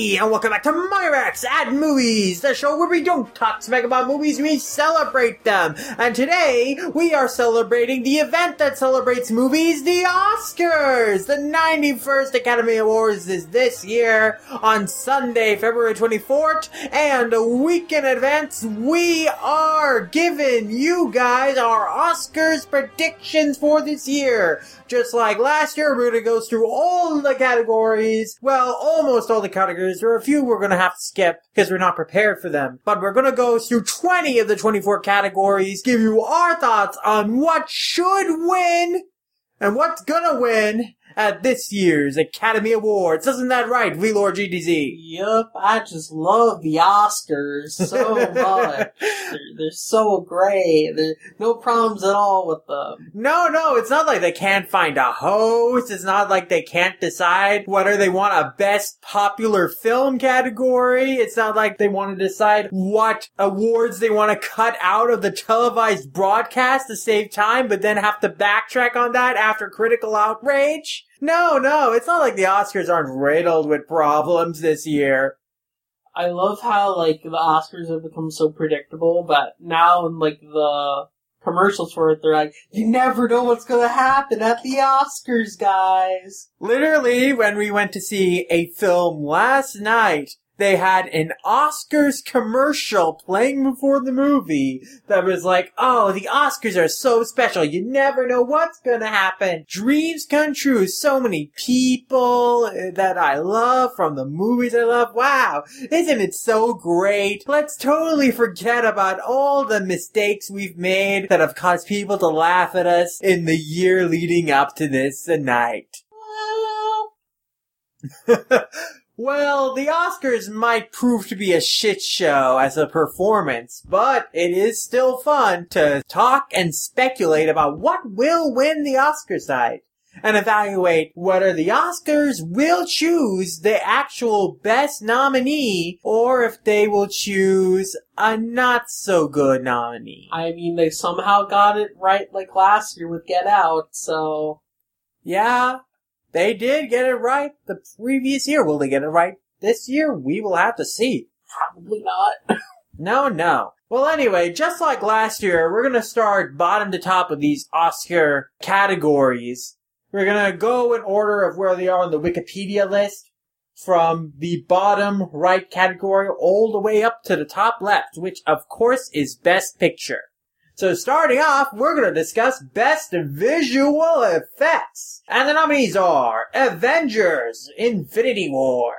and welcome back to Myrax at Movies, the show where we don't talk smack about movies, we celebrate them. And today, we are celebrating the event that celebrates movies, the Oscars! The 91st Academy Awards is this year on Sunday, February 24th, and a week in advance, we are giving you guys our Oscars predictions for this year. Just like last year, we're gonna go through all the categories. Well, almost all the categories. There are a few we're gonna have to skip because we're not prepared for them. But we're gonna go through 20 of the 24 categories, give you our thoughts on what should win and what's gonna win at this year's Academy Awards. Isn't that right, VLord GDZ? Yup, I just love the Oscars so much. they're, they're so great. No problems at all with them. No, no, it's not like they can't find a host. It's not like they can't decide whether they want a best popular film category. It's not like they want to decide what awards they want to cut out of the televised broadcast to save time, but then have to backtrack on that after critical outrage. No, no, it's not like the Oscars aren't riddled with problems this year. I love how like the Oscars have become so predictable, but now in like the commercials for it, they're like, "You never know what's gonna happen at the Oscars, guys." Literally, when we went to see a film last night, they had an Oscars commercial playing before the movie that was like, oh, the Oscars are so special. You never know what's gonna happen. Dreams come true. So many people that I love from the movies I love. Wow. Isn't it so great? Let's totally forget about all the mistakes we've made that have caused people to laugh at us in the year leading up to this night. Well, the Oscars might prove to be a shit show as a performance, but it is still fun to talk and speculate about what will win the Oscar side and evaluate whether the Oscars will choose the actual best nominee or if they will choose a not so good nominee. I mean, they somehow got it right like last year with Get Out, so Yeah, they did get it right the previous year. Will they get it right this year? We will have to see. probably not. No, no. Well, anyway, just like last year, we're gonna start bottom to top of these Oscar categories. We're gonna go in order of where they are on the Wikipedia list, from the bottom right category all the way up to the top left, which of course is Best Picture. So starting off, we're gonna discuss Best Visual Effects. And the nominees are Avengers, Infinity War,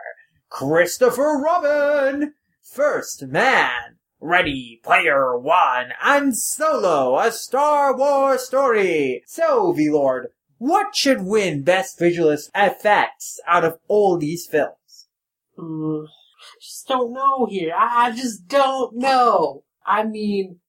Christopher Robin, First Man, Ready Player One, and Solo, a Star Wars story. So, V-Lord, what should win Best Visual Effects out of all these films? Hmm, I just don't know here. I just don't know. I mean,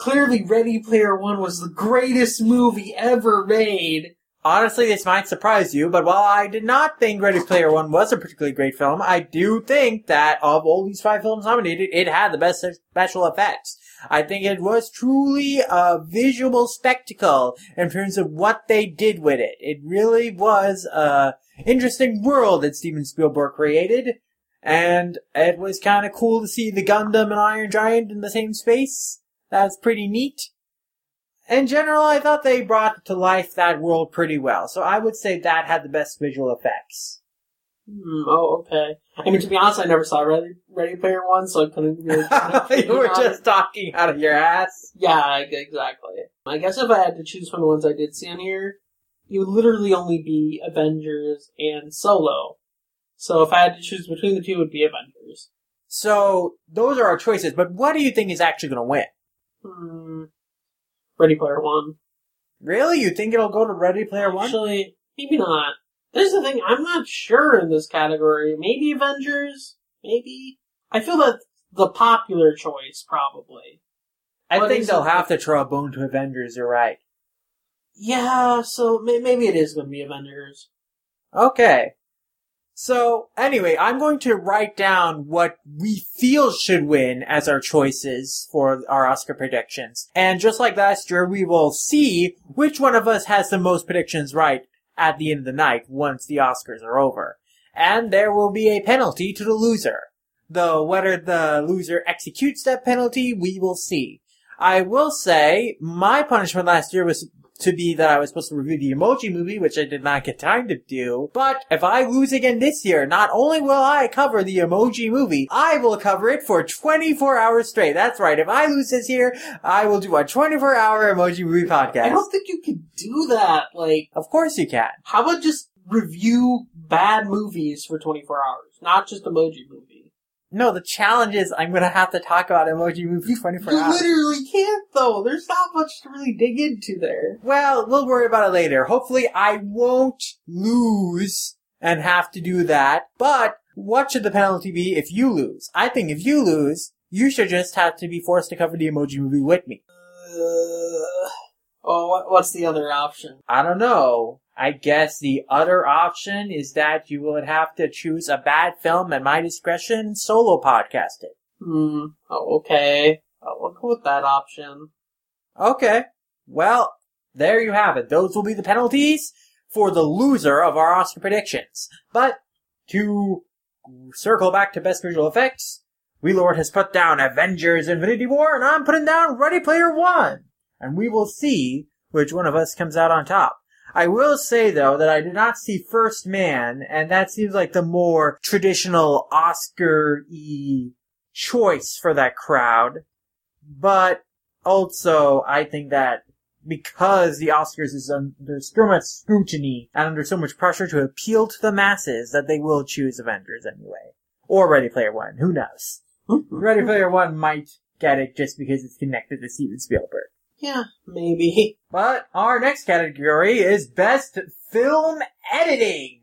clearly Ready Player One was the greatest movie ever made. Honestly, this might surprise you, but while I did not think Ready Player One was a particularly great film, I do think that of all these five films nominated, it had the best special effects. I think it was truly a visual spectacle in terms of what they did with it. It really was a interesting world that Steven Spielberg created, and it was kind of cool to see the Gundam and Iron Giant in the same space. That's pretty neat. In general, I thought they brought to life that world pretty well, so I would say that had the best visual effects. Hmm, oh, okay. I mean, to be honest, I never saw Ready, Ready Player One, so I couldn't really. you were just talking out of your ass. Yeah, exactly. I guess if I had to choose from the ones I did see on here, it would literally only be Avengers and Solo. So if I had to choose between the two, it would be Avengers. So, those are our choices, but what do you think is actually gonna win? Hmm. Ready Player One. Really? You think it'll go to Ready Player One? Actually, maybe not. There's the thing, I'm not sure in this category. Maybe Avengers? Maybe? I feel that the popular choice, probably. I What think is they'll have to throw a bone to Avengers, you're right. Yeah, so maybe it is going to be Avengers. Okay. So, anyway, I'm going to write down what we feel should win as our choices for our Oscar predictions. And just like last year, we will see which one of us has the most predictions right at the end of the night once the Oscars are over. and there will be a penalty to the loser. Though whether the loser executes that penalty, we will see. I will say, my punishment last year was to be that I was supposed to review the Emoji Movie, which I did not get time to do. But if I lose again this year, not only will I cover the Emoji Movie, I will cover it for 24 hours straight. That's right. If I lose this year, I will do a 24 hour Emoji Movie podcast. I don't think you can do that. Like, of course you can. how about just review bad movies for 24 hours, not just emoji movie? No, the challenge is I'm gonna have to talk about Emoji Movie 24 You hours. literally can't though. There's not much to really dig into there. Well, we'll worry about it later. Hopefully I won't lose and have to do that. But what should the penalty be if you lose? I think if you lose, you should just have to be forced to cover the emoji movie with me. Uh, oh, what, what's the other option? I don't know. I guess the other option is that you would have to choose a bad film at my discretion, solo podcast it. Hmm. Oh, okay. I'll go with that option. Okay. Well, there you have it. Those will be the penalties for the loser of our Oscar predictions. But to circle back to best visual effects, V-Lord has put down Avengers Infinity War and I'm putting down Ready Player One. And we will see which one of us comes out on top. I will say though that I did not see First Man, and that seems like the more traditional Oscar-y choice for that crowd. But also, I think that because the Oscars is under so much scrutiny and under so much pressure to appeal to the masses that they will choose Avengers anyway. Or Ready Player One, who knows? Ready Player One might get it just because it's connected to Steven Spielberg. Yeah, maybe. But our next category is Best Film Editing.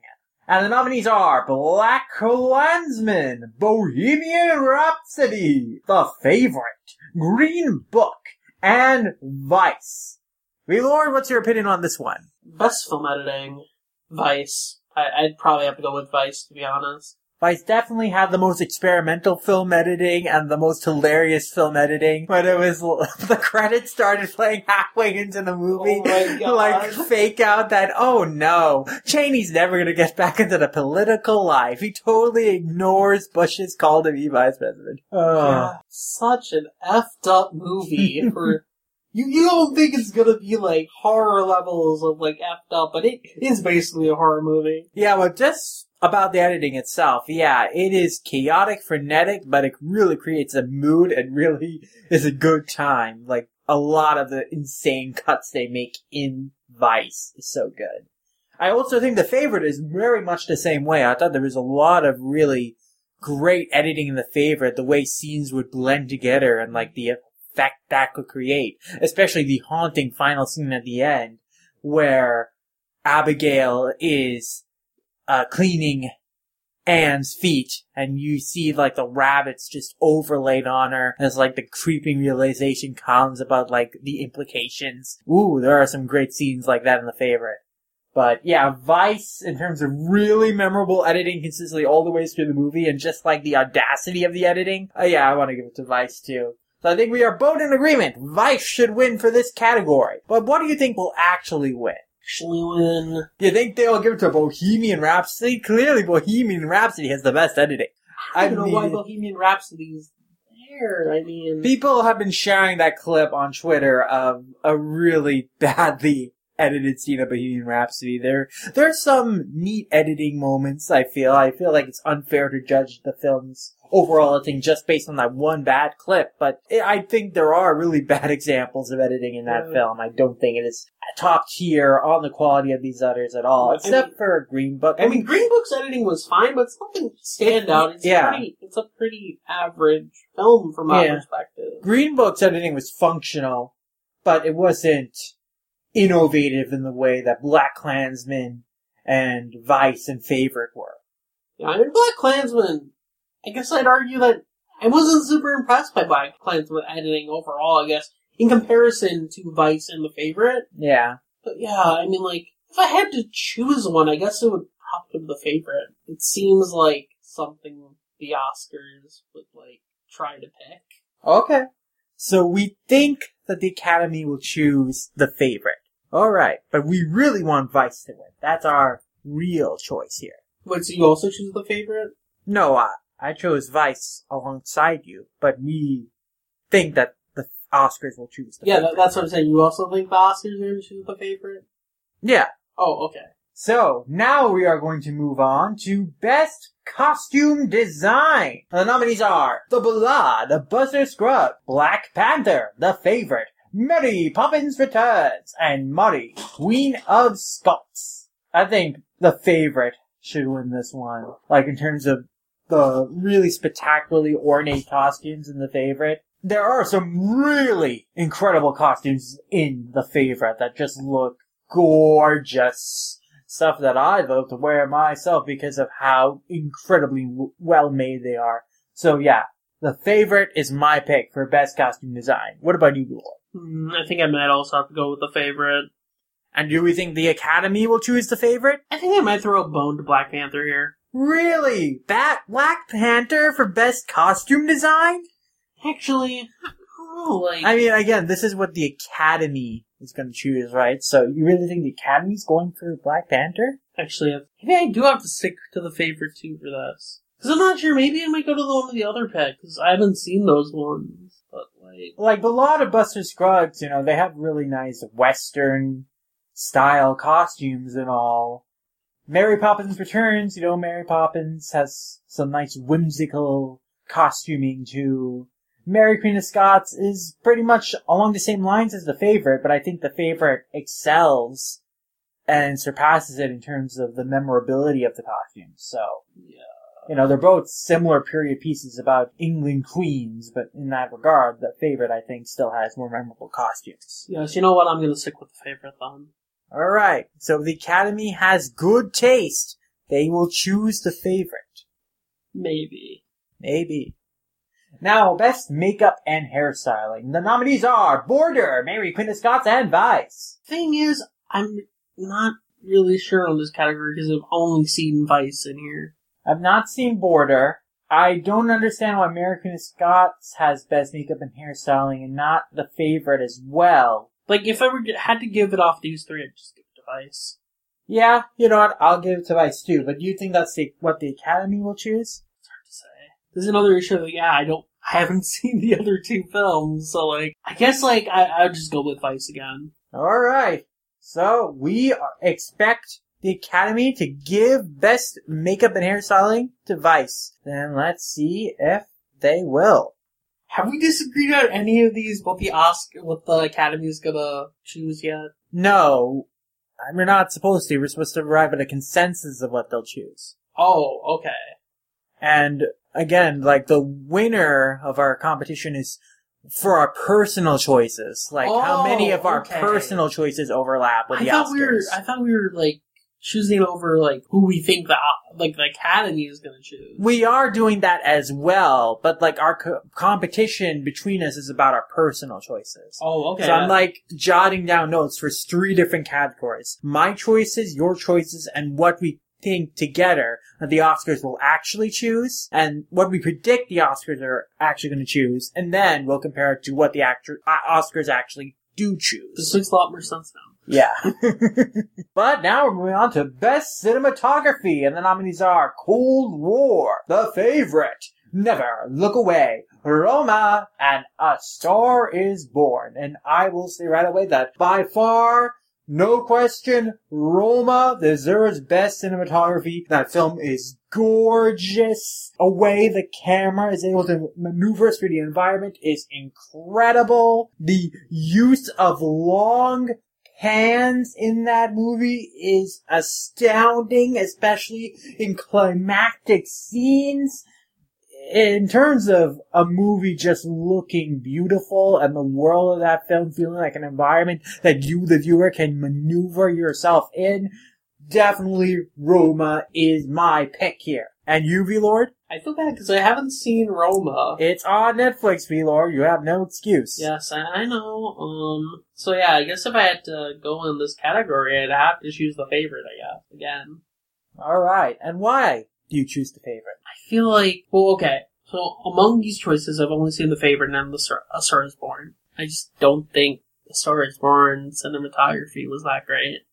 And the nominees are Black Klansman, Bohemian Rhapsody, The Favorite, Green Book, and Vice. Lord, what's your opinion on this one? Best film editing, Vice. I, I'd probably have to go with Vice to be honest. Vice definitely had the most experimental film editing and the most hilarious film editing. When it was the credits started playing halfway into the movie, Oh like fake out that oh no, Cheney's never gonna get back into the political life. He totally ignores Bush's call to be vice president. Oh. God, such an effed up movie for you. You don't think it's gonna be like horror levels of like effed up, but it is basically a horror movie. Yeah, well, just about the editing itself, yeah, it is chaotic, frenetic, but it really creates a mood and really is a good time. Like, a lot of the insane cuts they make in Vice is so good. I also think The Favorite is very much the same way. I thought there was a lot of really great editing in The Favorite, the way scenes would blend together and like the effect that could create. Especially the haunting final scene at the end, where Abigail is uh, cleaning Anne's feet, and you see like the rabbits just overlaid on her. There's like the creeping realization comes about like the implications. Ooh, there are some great scenes like that in the favorite. But yeah, Vice, in terms of really memorable editing consistently all the way through the movie, and just like the audacity of the editing, uh, yeah, I want to give it to Vice too. So I think we are both in agreement. Vice should win for this category. But what do you think will actually win? Actually, Do you think they'll give it to Bohemian Rhapsody? Clearly, Bohemian Rhapsody has the best editing. I don't I know why mean- Bohemian Rhapsody's there. I mean, People have been sharing that clip on Twitter of a really badly edited scene of Bohemian Rhapsody. There, there's some neat editing moments. I feel. I feel like it's unfair to judge the film's overall editing just based on that one bad clip. But it, I think there are really bad examples of editing in that Yeah. film. I don't think it is top tier on the quality of these others at all, I except for Green Book. I mean, Green Book's editing was fine, but it's nothing standout. It's Yeah. pretty, it's a pretty average film from my Yeah. perspective. Green Book's editing was functional, but it wasn't innovative in the way that Black Klansman and Vice and Favorite were. Yeah, I mean, Black Klansman. I guess I'd argue that I wasn't super impressed by Black with editing overall. I guess in comparison to Vice and The Favorite. Yeah. But yeah, I mean, like if I had to choose one, I guess it would probably be The Favorite. It seems like something the Oscars would like try to pick. Okay. So we think that the Academy will choose the favorite. Alright, but we really want Vice to win. That's our real choice here. Wait, so you also choose the favorite? No, I, I chose Vice alongside you, but we think that the Oscars will choose the Yeah, favorite. that, that's what I'm saying. You also think the Oscars are going to choose the favorite? yeah. Oh, okay. So, now we are going to move on to Best Costume Design. The nominees are The Ballad of Buster Scruggs, Black Panther, The Favorite, Mary Poppins Returns, and Molly, Queen of Scots. I think The Favorite should win this one. Like, in terms of the really spectacularly ornate costumes in The Favorite. There are some really incredible costumes in The Favorite that just look gorgeous stuff that I'd love to wear myself because of how incredibly w- well made they are. So yeah, the favorite is my pick for best costume design. What about you, Lord? Hmm, I think I might also have to go with the favorite. And do we think the Academy will choose the favorite? I think I might throw a bone to Black Panther here. Really? Bat Black Panther for best costume design? Actually, I like, I mean, again, this is what the Academy is going to choose, right? So you really think the Academy's going for Black Panther? actually, I- maybe I do have to stick to the favorite two for this. Because I'm not sure, maybe I might go to the one with the other pick, because I haven't seen those ones. But, like, like a lot of Buster Scruggs, you know, they have really nice Western style costumes and all. Mary Poppins Returns, you know, Mary Poppins has some nice whimsical costuming too. Mary Queen of Scots is pretty much along the same lines as the favorite, but I think the favorite excels and surpasses it in terms of the memorability of the costumes. So, yeah. you know, they're both similar period pieces about England queens, but in that regard, the favorite I think still has more memorable costumes. Yes, you know what? I'm gonna stick with the favorite then. Alright, so the Academy has good taste. They will choose the favorite. Maybe. Maybe. Now, best makeup and hairstyling. The nominees are Border, Mary Queen of Scots, and Vice. Thing is, I'm not really sure on this category because I've only seen Vice in here. I've not seen Border. I don't understand why Mary Queen of Scots has best makeup and hairstyling and not the favorite as well. Like, if I were had to give it off these three, I'd just give it to Vice. Yeah, you know what? I'll give it to Vice too. But do you think that's the, what the Academy will choose? It's hard to say. There's another issue that, yeah, I don't, I haven't seen the other two films, so like, I guess like, I, I'll just go with Vice again. All right. So we expect the Academy to give best makeup and hairstyling to Vice. Then let's see if they will. Have we disagreed on any of these, what the Oscar, what the Academy is gonna choose yet? No, we're not supposed to. We're supposed to arrive at a consensus of what they'll choose. Oh, okay. And again, like the winner of our competition is for our personal choices. Like how many oh, of Oh, our okay. personal choices overlap with the other? I the thought Oscars. we were, I thought we were like, choosing over like, who we think the, like the Academy is gonna choose. We are doing that as well, but like our co- competition between us is about our personal choices. Oh, okay. So I'm like jotting down notes for three different categories. My choices, your choices, and what we think together that the Oscars will actually choose, and what we predict the Oscars are actually going to choose, and then we'll compare it to what the actor- uh, Oscars actually do choose. this makes a lot more sense now. Yeah. but now we're moving on to Best Cinematography, and the nominees are Cold War, The Favorite, Never Look Away, Roma, and A Star is Born. And I will say right away that by far, no question, Roma deserves best cinematography. That film is gorgeous. A way the camera is able to maneuver through the environment is incredible. The use of long pans in that movie is astounding, especially in climactic scenes. In terms of a movie just looking beautiful and the world of that film feeling like an environment that you, the viewer, can maneuver yourself in, definitely Roma is my pick here. And you, V-Lord? I feel bad because I haven't seen Roma. It's on Netflix, V-Lord. You have no excuse. Yes, I, I know. Um, so yeah, I guess if I had to go in this category, I'd have to choose the favorite. I guess again. Alright. And why do you choose the favorite? I feel like well, okay. So among these choices, I've only seen the favorite and the Star, A Star Is Born. I just don't think The Star Is Born cinematography was that great.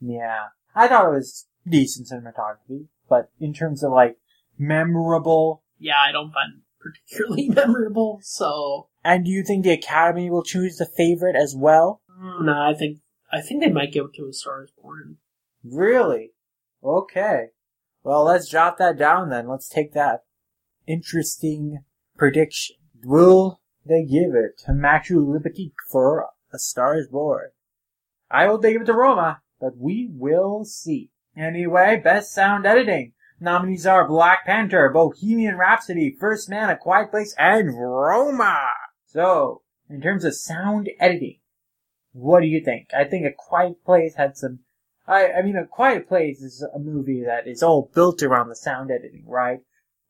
Yeah. I thought it was decent cinematography, but in terms of like memorable. Yeah, I don't find particularly memorable, so And do you think the Academy will choose the favorite as well? mm, no, I think I think they might give it to A Star Is Born. Really? Okay. Well, let's jot that down then. Let's take that interesting prediction. Will they give it to Matthew Libatique for A Star is Born? I will give it to Roma, but we will see. Anyway, Best Sound Editing. Nominees are Black Panther, Bohemian Rhapsody, First Man, A Quiet Place, and Roma. So, in terms of sound editing, what do you think? I think A Quiet Place had some I, I mean, A Quiet Place is a movie that is all built around the sound editing, right?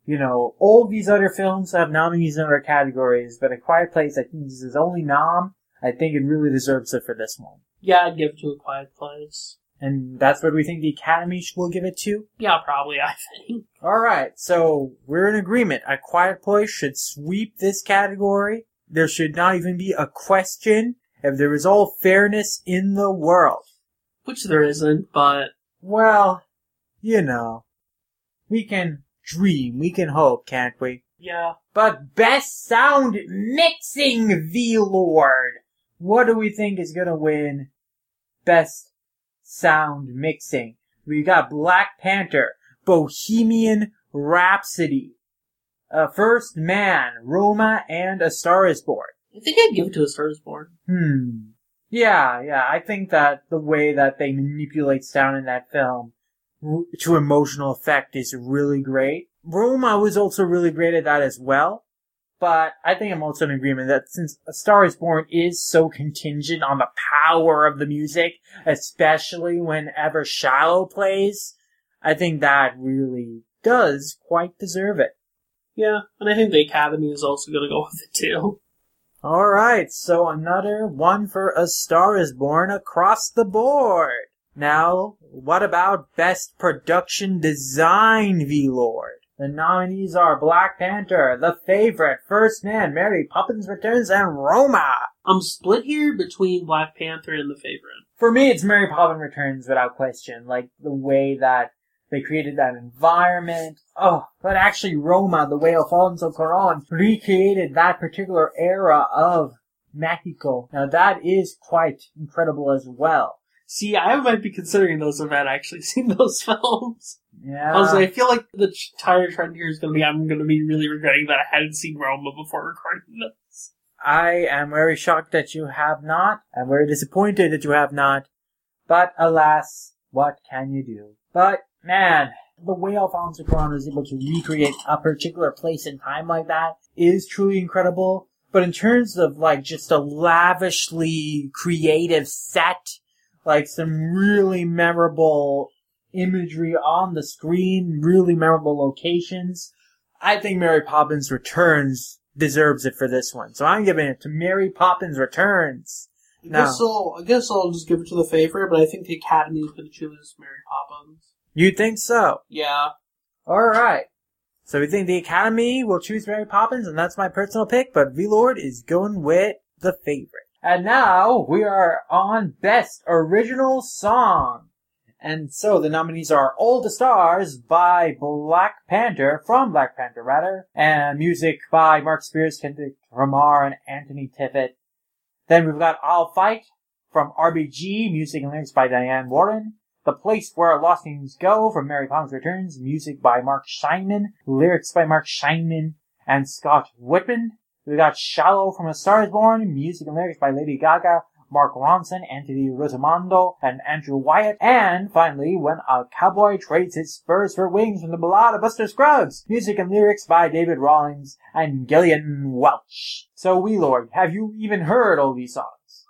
You know, all these other films have nominees in other categories, but A Quiet Place, I think, is his only nom. I think it really deserves it for this one. Yeah, I'd give it to A Quiet Place. And that's what we think the Academy will give it to? Yeah, probably. I think. Alright, so we're in agreement. A Quiet Place should sweep this category. There should not even be a question if there is all fairness in the world. Which there isn't, but Well, you know, we can dream, we can hope, can't we? yeah. But best sound mixing, V Lord. What do we think is gonna win best sound mixing? We got Black Panther, Bohemian Rhapsody, uh, First Man, Roma, and A Star Is Born. I think I'd give it to A Star Is Born. Hmm. Yeah, yeah. I think that the way that they manipulate sound in that film to emotional effect is really great. Roma was also really great at that as well. But I think I'm also in agreement that since A Star is Born is so contingent on the power of the music, especially whenever Shallow plays, I think that really does quite deserve it. Yeah, and I think the Academy is also going to go with it too. Alright, so another one for A Star is Born across the board. Now, what about Best Production Design, V-Lord? The nominees are Black Panther, The Favorite, First Man, Mary Poppins Returns, and Roma. I'm split here between Black Panther and The Favorite. For me, it's Mary Poppins Returns without question. Like, the way that they created that environment. Oh, but actually Roma, the way Alfonso Cuarón recreated that particular era of Mexico. Now that is quite incredible as well. See, I might be considering those if I'd actually seen those films. Yeah. Honestly, I feel like the entire trend here is going to be I'm going to be really regretting that I hadn't seen Roma before recording this. I am very shocked that you have not. I'm very disappointed that you have not. But alas, what can you do? But man, the way Alfonso Cuarón is able to recreate a particular place and time like that is truly incredible. But in terms of like just a lavishly creative set, like some really memorable imagery on the screen, really memorable locations, I think Mary Poppins Returns deserves it for this one. So I'm giving it to Mary Poppins Returns. I guess I'll, I guess I'll just give it to The Favorite, but I think the Academy is going to choose Mary Poppins. You think so? Yeah. Alright. So we think the Academy will choose Mary Poppins, and that's my personal pick, but V-Lord is going with the favorite. And now we are on Best Original Song. And so the nominees are All the Stars by Black Panther, from Black Panther rather, and music by Mark Spears, Kendrick Lamar, and Anthony Tiffith. Then we've got I'll Fight from RBG, music and lyrics by Diane Warren. The Place Where Lost Things Go from Mary Poppins Returns, music by Marc Shaiman, lyrics by Marc Shaiman and Scott Wittman. We've got Shallow from A Star is Born, music and lyrics by Lady Gaga, Mark Ronson, Anthony Rossomando, and Andrew Wyatt. And finally, When a Cowboy Trades His Spurs for Wings from the Ballad of Buster Scruggs, music and lyrics by David Rawlings and Gillian Welch. So, V-Lord, have you even heard all these songs?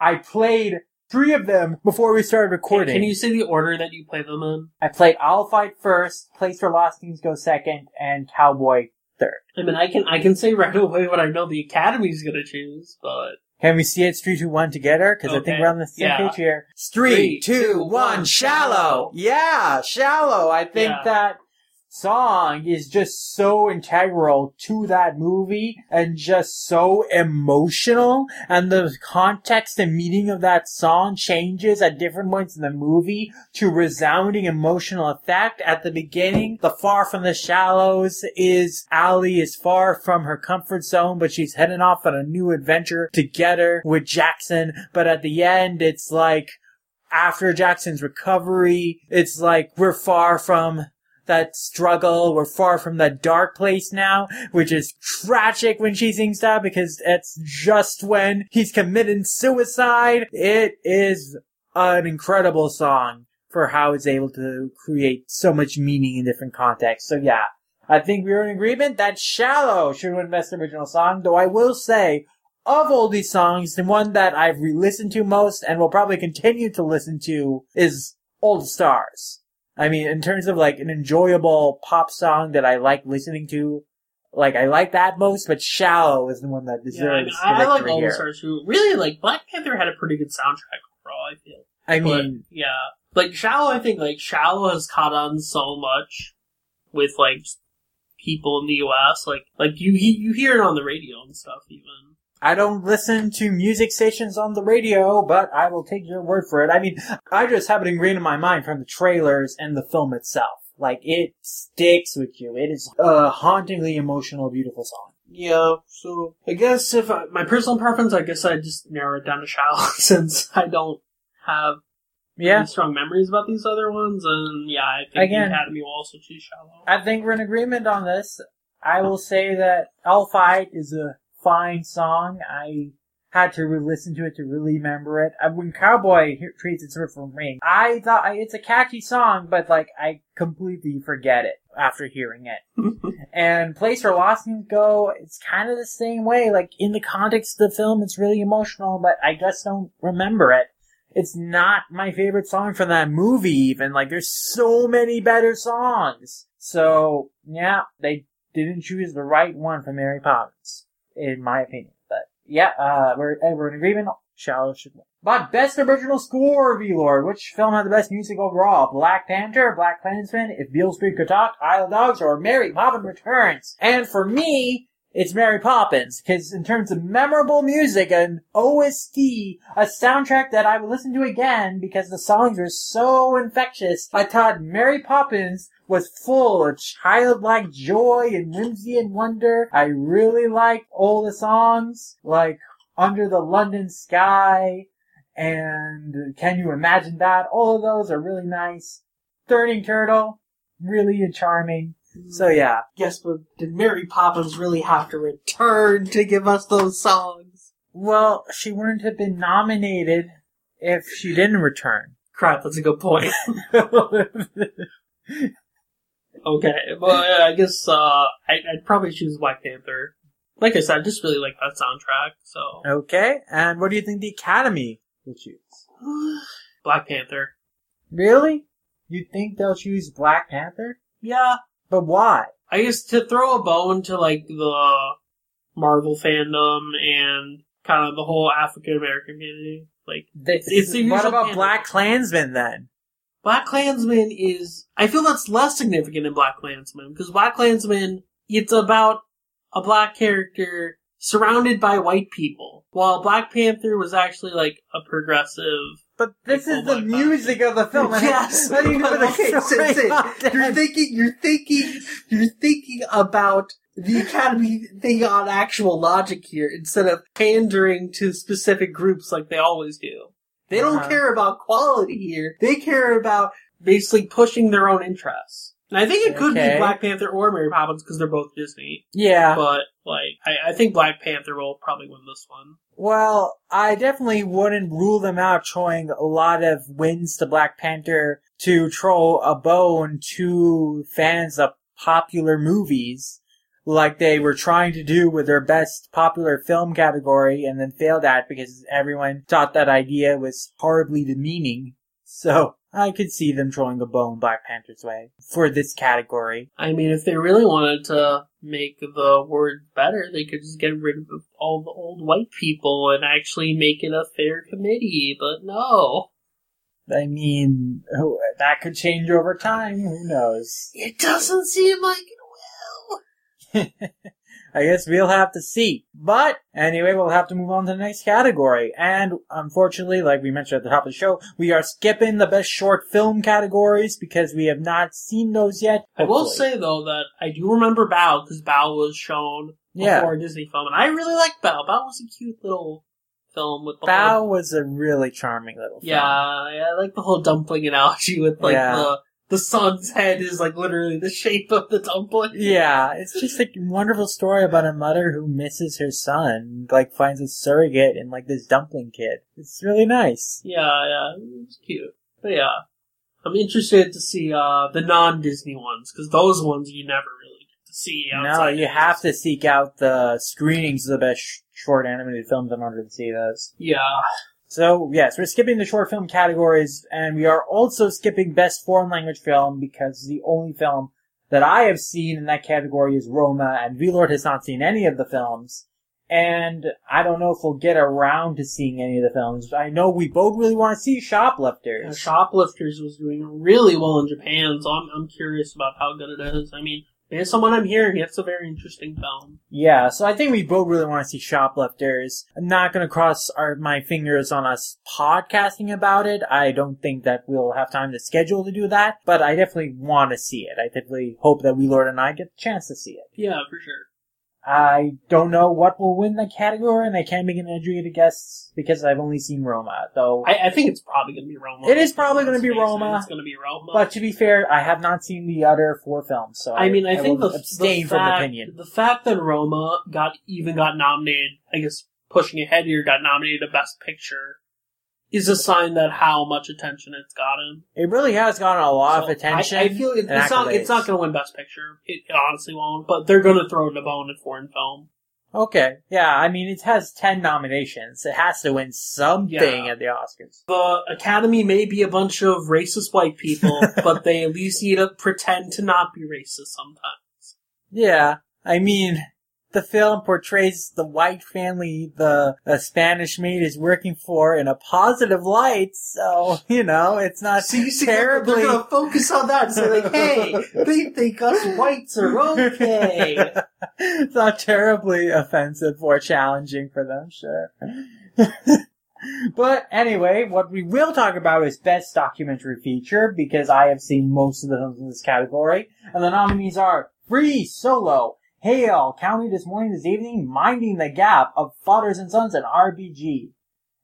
I played three of them before we started recording. Can you say the order that you play them in? I played I'll Fight first, Place for Lost Things Go second, and Cowboy third. I mean, I can I can say right away what I know the Academy's going to choose, but Can we see it three, two, one together? Because I think we're on the same Yeah. page here. Three, two, one, shallow. Yeah, shallow. I think Yeah. that song is just so integral to that movie and just so emotional. And the context and meaning of that song changes at different points in the movie to resounding emotional effect. At the beginning the far from the shallows is Allie is far from her comfort zone but she's heading off on a new adventure together with Jackson. But at the end it's like after Jackson's recovery, it's like we're far from that struggle. We're far from that dark place now, which is tragic when she sings that because it's just when he's committing suicide. It is an incredible song for how it's able to create so much meaning in different contexts. So yeah, I think we are in agreement that Shallow should win Best Original Song, though I will say of all these songs, the one that I've re-listened to most and will probably continue to listen to is Old Stars. I mean, in terms of like an enjoyable pop song that I like listening to, like I like that most, but Shallow is the one that Yeah, I, deserves I, I like All the. Stars too. Really, like Black Panther had a pretty good soundtrack overall. I feel. I But, mean, yeah, like Shallow. I think like Shallow has caught on so much with like people in the U.S. Like like you you hear it on the radio and stuff even. I don't listen to music stations on the radio, but I will take your word for it. I mean, I just have it ingrained in my mind from the trailers and the film itself. Like, it sticks with you. It is a hauntingly emotional, beautiful song. Yeah, so I guess if I, my personal preference, I guess I just narrow it down to Shallow since I don't have Yeah, any strong memories about these other ones, and yeah, I think Again- the Academy will also choose Shallow. I think we're in agreement on this. I will say that Fight is a fine song. I had to re-listen to it to really remember it. Uh, When Cowboy treats it sort from Ring, I thought it's a catchy song, but like I completely forget it after hearing it. and Place Where Lost Can Go, it's kind of the same way. Like in the context of the film, it's really emotional, but I just don't remember it. It's not my favorite song from that movie even. Like there's so many better songs. So yeah, they didn't choose the right one for Mary Poppins, in my opinion. But yeah, uh, we're, we're in agreement. Shallow should win. But best original score, V-Lord. Which film had the best music overall? Black Panther, Black Klansman, If Beale Street Could Talk, Isle of Dogs, or Mary Poppins Returns? And for me, it's Mary Poppins, because in terms of memorable music, an OST, a soundtrack that I would listen to again because the songs are so infectious, I thought Mary Poppins was full of childlike joy and whimsy and wonder. I really liked all the songs, like Under the London Sky, and Can You Imagine That? All of those are really nice. Turning Turtle, really charming. So yeah, guess but did Mary Poppins really have to return to give us those songs? well, she wouldn't have been nominated if she didn't return. Crap, that's a good point. Okay, well, yeah, I guess uh, I, I'd probably choose Black Panther. Like I said, I just really like that soundtrack. So okay, and what do you think the Academy will choose? Black Panther. Really? You think they'll choose Black Panther? Yeah, But why? I guess to throw a bone to like the Marvel fandom and kind of the whole African American community. Like It's, it's what about Panther. Black Klansman then? Black Klansman is, I feel that's less significant in Black Klansman because Black Klansman, it's about a black character surrounded by white people, while Black Panther was actually like a progressive. But this Like, is oh the God. music of the film. Yes, not even but the okay, so- story so content. You're thinking, you're thinking, you're thinking about the Academy thing on actual logic here instead of pandering to specific groups like they always do. They don't Uh-huh. care about quality here. They care about basically pushing their own interests. And I think it could Okay. be Black Panther or Mary Poppins because they're both Disney. yeah. But like, I, I think Black Panther will probably win this one. Well, I definitely wouldn't rule them out showing a lot of wins to Black Panther to throw a bone to fans of popular movies, like they were trying to do with their best popular film category and then failed at because everyone thought that idea was horribly demeaning. So, I could see them throwing a bone Black Panther's way for this category. I mean, if they really wanted to make the word better, they could just get rid of all the old white people and actually make it a fair committee, but no. I mean, that could change over time. Who knows? It doesn't seem like it will. I guess we'll have to see. But anyway, we'll have to move on to the next category. And unfortunately, like we mentioned at the top of the show, we are skipping the best short film categories because we have not seen those yet. I will say though that I do remember Bao because Bao was shown before a Disney film, and I really liked Bao. Bao was a cute little film with the Bao whole, was a really charming little film. yeah, yeah, I like the whole dumpling analogy with like Yeah. the the sun's head is like literally the shape of the dumpling. Yeah, it's just a wonderful story about a mother who misses her son, like finds a surrogate in like this dumpling kid. It's really nice. Yeah, yeah, it was cute. But yeah, I'm interested to see uh the non Disney ones because those ones you never really get to see. No, you have to seek out the screenings of the best sh- short animated films in order to see those. Yeah, So, yes, we're skipping the short film categories, and we are also skipping best foreign language film because the only film that I have seen in that category is Roma, and V-Lord has not seen any of the films. And I don't know if we'll get around to seeing any of the films. I know we both really want to see Shoplifters. Shoplifters was doing really well in Japan, so I'm I'm curious about how good it is. I mean, based on what I'm hearing, it's a very interesting film. Yeah, so I think we both really want to see Shoplifters. I'm not gonna cross our, my fingers on us podcasting about it. I don't think that we'll have time to schedule to do that, but I definitely want to see it. I definitely hope that we, Lord, and I get the chance to see it. Yeah, for sure. I don't know what will win the category, and I can't make an educated guess because I've only seen Roma, though. I, I think it's probably going to be Roma. It is probably gonna be Roma. It's going to be Roma. but to be fair, I have not seen the other four films, so I mean, I, think will the, abstain the from fact, opinion. The fact that Roma got even got nominated, I guess pushing ahead here, got nominated to Best Picture, is a sign that how much attention it's gotten. It really has gotten a lot of attention. I, I feel it, it's not. It's not going to win Best Picture. It honestly won't. But they're going to throw it a bone at foreign film. Okay, yeah, I mean, it has 10 nominations. It has to win something Yeah. at the Oscars. The Academy may be a bunch of racist white people, but they at least need to pretend to not be racist sometimes. Yeah, I mean, the film portrays the white family the, the Spanish maid is working for in a positive light, so, you know, it's not See, see, terribly... they're going to focus on that and say like, "Hey, they think us whites are okay." it's not terribly offensive or challenging for them, sure. but anyway, what we will talk about is best documentary feature because I have seen most of the films in this category, and the nominees are Free Solo, Hale, County This Morning This Evening, Minding the Gap of Fathers and Sons, and RBG.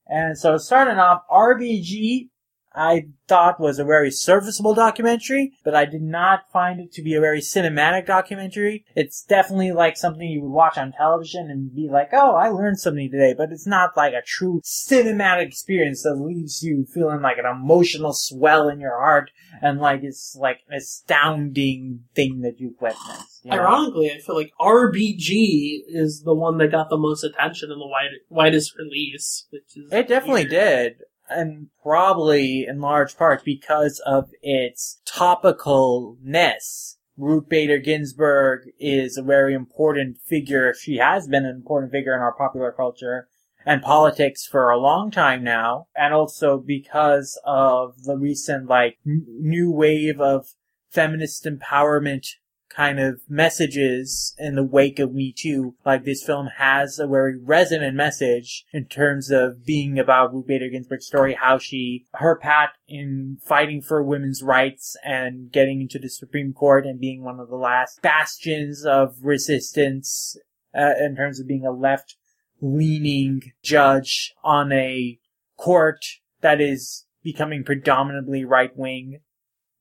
And so starting off, RBG I thought was a very serviceable documentary, but I did not find it to be a very cinematic documentary. It's definitely like something you would watch on television and be like, oh, I learned something today, but it's not like a true cinematic experience that leaves you feeling like an emotional swell in your heart and like it's like an astounding thing that you've witnessed. you know? Ironically, I feel like RBG is the one that got the most attention in the wide, widest release, which is It definitely weird. did. And probably in large part because of its topicalness. Ruth Bader Ginsburg is a very important figure. She has been an important figure in our popular culture and politics for a long time now. And also because of the recent, like, n- new wave of feminist empowerment kind of messages in the wake of Me Too. Like this film has a very resonant message in terms of being about Ruth Bader Ginsburg's story, how she, her path in fighting for women's rights and getting into the Supreme Court and being one of the last bastions of resistance uh, in terms of being a left leaning judge on a court that is becoming predominantly right wing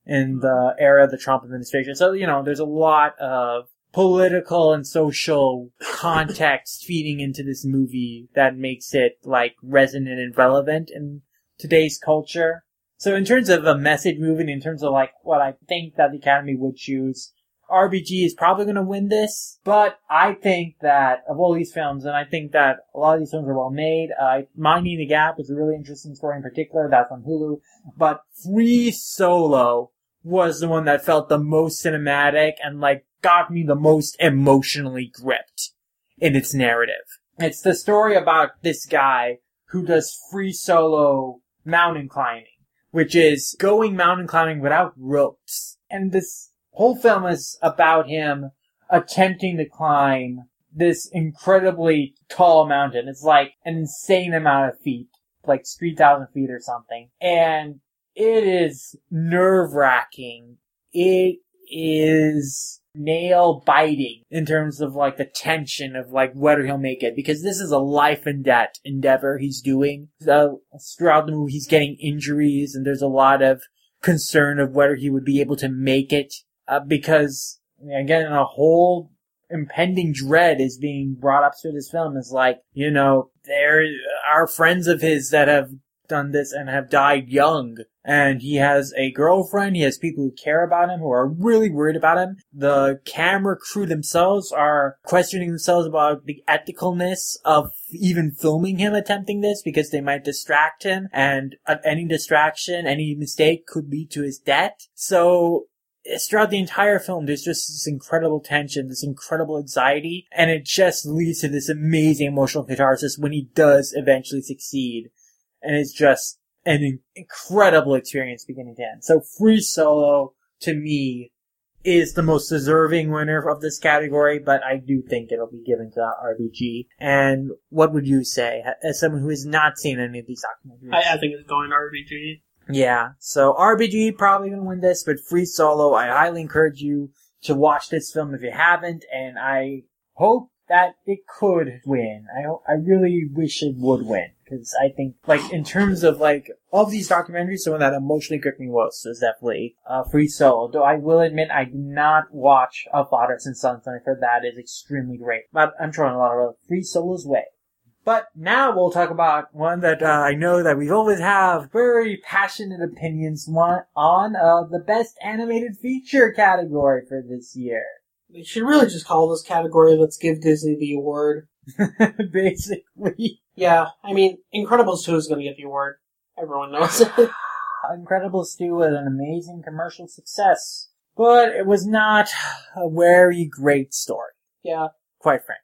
in the era of the Trump administration. So, you know, there's a lot of political and social context feeding into this movie that makes it like resonant and relevant in today's culture. So in terms of a message moving, in terms of like what I think that the Academy would choose, RBG is probably going to win this, but I think that of all these films, and I think that a lot of these films are well made. Uh, Minding the Gap is a really interesting story in particular. That's on Hulu. But Free Solo was the one that felt the most cinematic and like got me the most emotionally gripped in its narrative. It's the story about this guy who does free solo mountain climbing. which is going mountain climbing without ropes. And this whole film is about him attempting to climb this incredibly tall mountain. It's like an insane amount of feet, like 3,000 feet or something. And it is nerve wracking. It is nail biting in terms of like the tension of like whether he'll make it because this is a life and death endeavor he's doing. Uh, throughout the movie, he's getting injuries and there's a lot of concern of whether he would be able to make it uh, because again, a whole impending dread is being brought up through this film is like, you know, there are friends of his that have done this and have died young. And he has a girlfriend, he has people who care about him, who are really worried about him. The camera crew themselves are questioning themselves about the ethicalness of even filming him attempting this because they might distract him and uh, any distraction, any mistake could lead to his death. So throughout the entire film, there's just this incredible tension, this incredible anxiety, and it just leads to this amazing emotional catharsis when he does eventually succeed. And it's just an incredible experience beginning to end. So Free Solo, to me, is the most deserving winner of this category, but I do think it'll be given to RBG. And what would you say, as someone who has not seen any of these documentaries? I, I think it's going RBG. Yeah, so RBG probably gonna win this, but Free Solo, I highly encourage you to watch this film if you haven't, and I hope that it could win. I I really wish it would win because I think like in terms of like of these documentaries, the one that emotionally gripped me most was definitely uh, Free Solo. Though I will admit I did not watch A Fathers and Sons, and I heard that is extremely great. But I'm throwing a lot of Free Solo's way. But now we'll talk about one that uh, I know that we always have very passionate opinions on uh, the best animated feature category for this year. They should really just call this category "Let's Give Disney the Award." Basically, yeah. I mean, Incredibles two is going to get the award. Everyone knows it. Incredibles two was an amazing commercial success, but it was not a very great story. Yeah, quite frankly.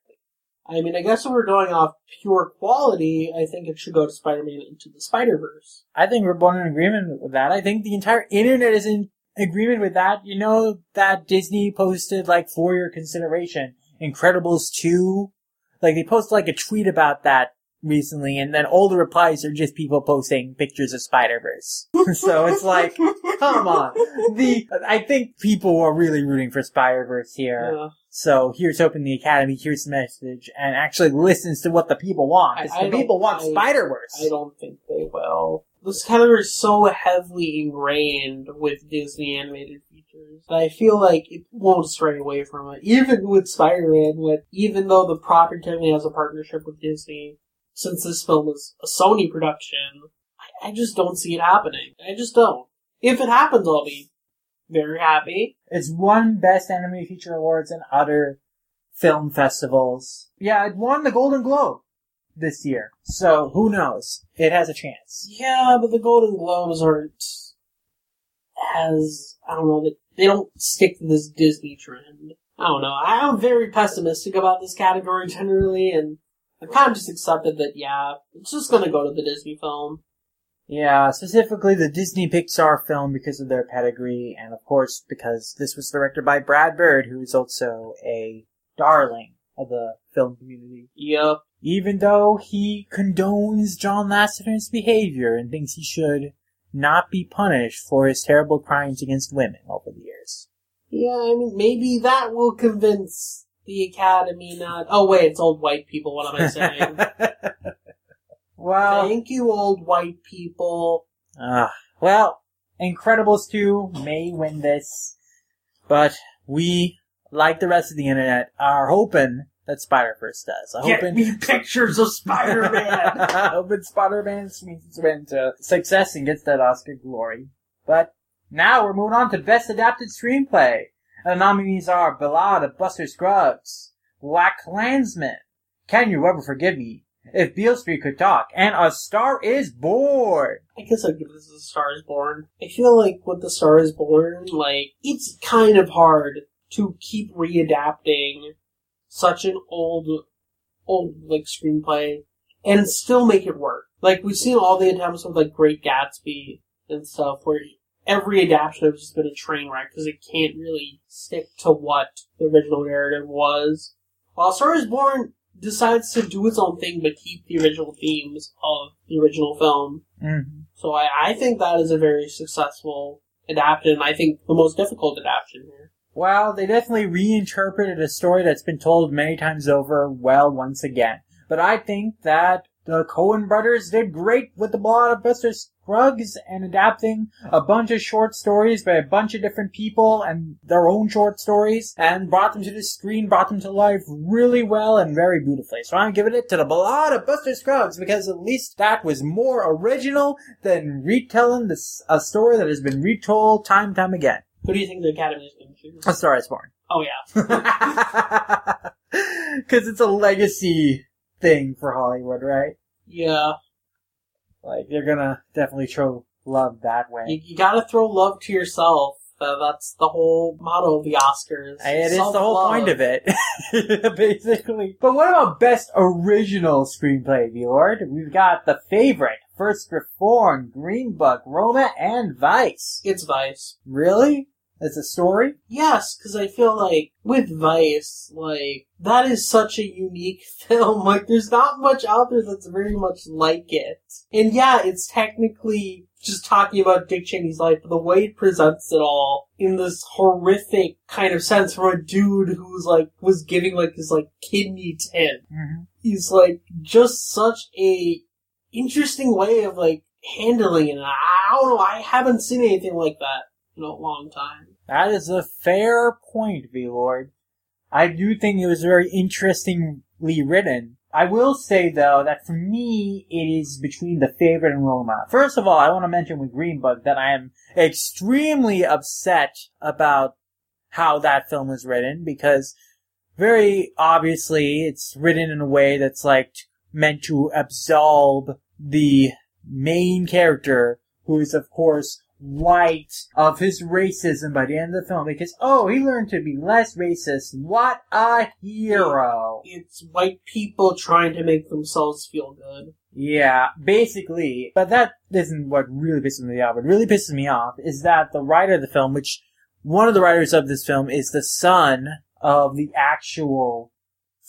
I mean, I guess if we're going off pure quality, I think it should go to Spider-Man Into the Spider-Verse. I think we're both in agreement with that. I think the entire internet is in agreement with that. You know that Disney posted like for your consideration, Incredibles 2. Like they posted like a tweet about that recently, and then all the replies are just people posting pictures of Spider Verse. so it's like, come on. The I think people are really rooting for Spider Verse here. Yeah. So here's hoping the Academy hears the message and actually listens to what the people want. Because the people want Spider Verse. I don't think they will. This category is so heavily ingrained with Disney animated features that I feel like it won't stray away from it. Even with Spider-Man, with even though the property technically has a partnership with Disney, since this film is a Sony production, I, I just don't see it happening. I just don't. If it happens, I'll be very happy. It's won Best Animated Feature Awards in other film festivals. Yeah, it won the Golden Globe this year. So who knows? It has a chance. Yeah, but the Golden Globes aren't as I don't know they don't stick to this Disney trend. I don't know. I'm very pessimistic about this category generally, and I've kind of just accepted that. Yeah, it's just gonna go to the Disney film. Yeah, specifically the Disney Pixar film because of their pedigree, and of course because this was directed by Brad Bird, who is also a darling of the film community. Yep. Even though he condones John Lasseter's behavior and thinks he should not be punished for his terrible crimes against women over the years. Yeah, I mean, maybe that will convince the Academy not. Oh, wait, it's old white people. What am I saying? well, thank you, old white people. Uh, well, Incredibles 2 may win this, but we, like the rest of the internet, are hoping that Spider Verse does. I Get me pictures of Spider Man. hoping Spider Man swings its way into success and gets that Oscar glory. But now we're moving on to Best Adapted Screenplay. And the nominees are Ballad of Buster Scruggs, Black Klansman, Can You Ever Forgive Me, If Beale Street Could Talk, and A Star Is Born. I guess I'll give this a Star Is Born. I feel like with The Star Is Born, like, it's kind of hard to keep readapting such an old, old, like, screenplay and still make it work. Like, we've seen all the attempts with, like, Great Gatsby and stuff, where every adaptation has just been a train wreck because it can't really stick to what the original narrative was. While Star is Born decides to do its own thing but keep the original themes of the original film. Mhm. So I, I think that is a very successful adaptation, and I think the most difficult adaptation here. Well, they definitely reinterpreted a story that's been told many times over well once again. But I think that the Coen brothers did great with the Ballad of Buster Scruggs and adapting a bunch of short stories by a bunch of different people and their own short stories and brought them to the screen, brought them to life really well and very beautifully. So I'm giving it to the Ballad of Buster Scruggs because at least that was more original than retelling this, a story that has been retold time and time again. Who do you think the Academy is choose? A Star is Born. Oh yeah. Because it's a legacy thing for Hollywood, right? Yeah. Like, they're gonna definitely show love that way. You, you gotta throw love to yourself. Uh, that's the whole motto of the Oscars. It is the whole point of it, basically. But what about best original screenplay, Lord? We've got The Favorite, First Reform, Green Book, Roma, and Vice. It's Vice. Really? It's a story? Yes, because I feel like with Vice, like that is such a unique film. Like there's not much out there that's very much like it. And yeah, it's technically just talking about Dick Cheney's life, but the way it presents it all in this horrific kind of sense from a dude who's like was giving like his like kidney to him. Mm-hmm. He's like just such a interesting way of like handling it. I don't know, I haven't seen anything like that in a long time. That is a fair point, V Lord. I do think it was very interestingly written. I will say though that for me it is between the favorite and Roma. First of all, I want to mention with Green Book that I am extremely upset about how that film was written because very obviously it's written in a way that's like meant to absolve the main character who is of course white of his racism by the end of the film because oh he learned to be less racist what a hero It's white people trying to make themselves feel good. yeah basically but that isn't what really pisses me off what really pisses me off is that the writer of the film which one of the writers of this film is the son of the actual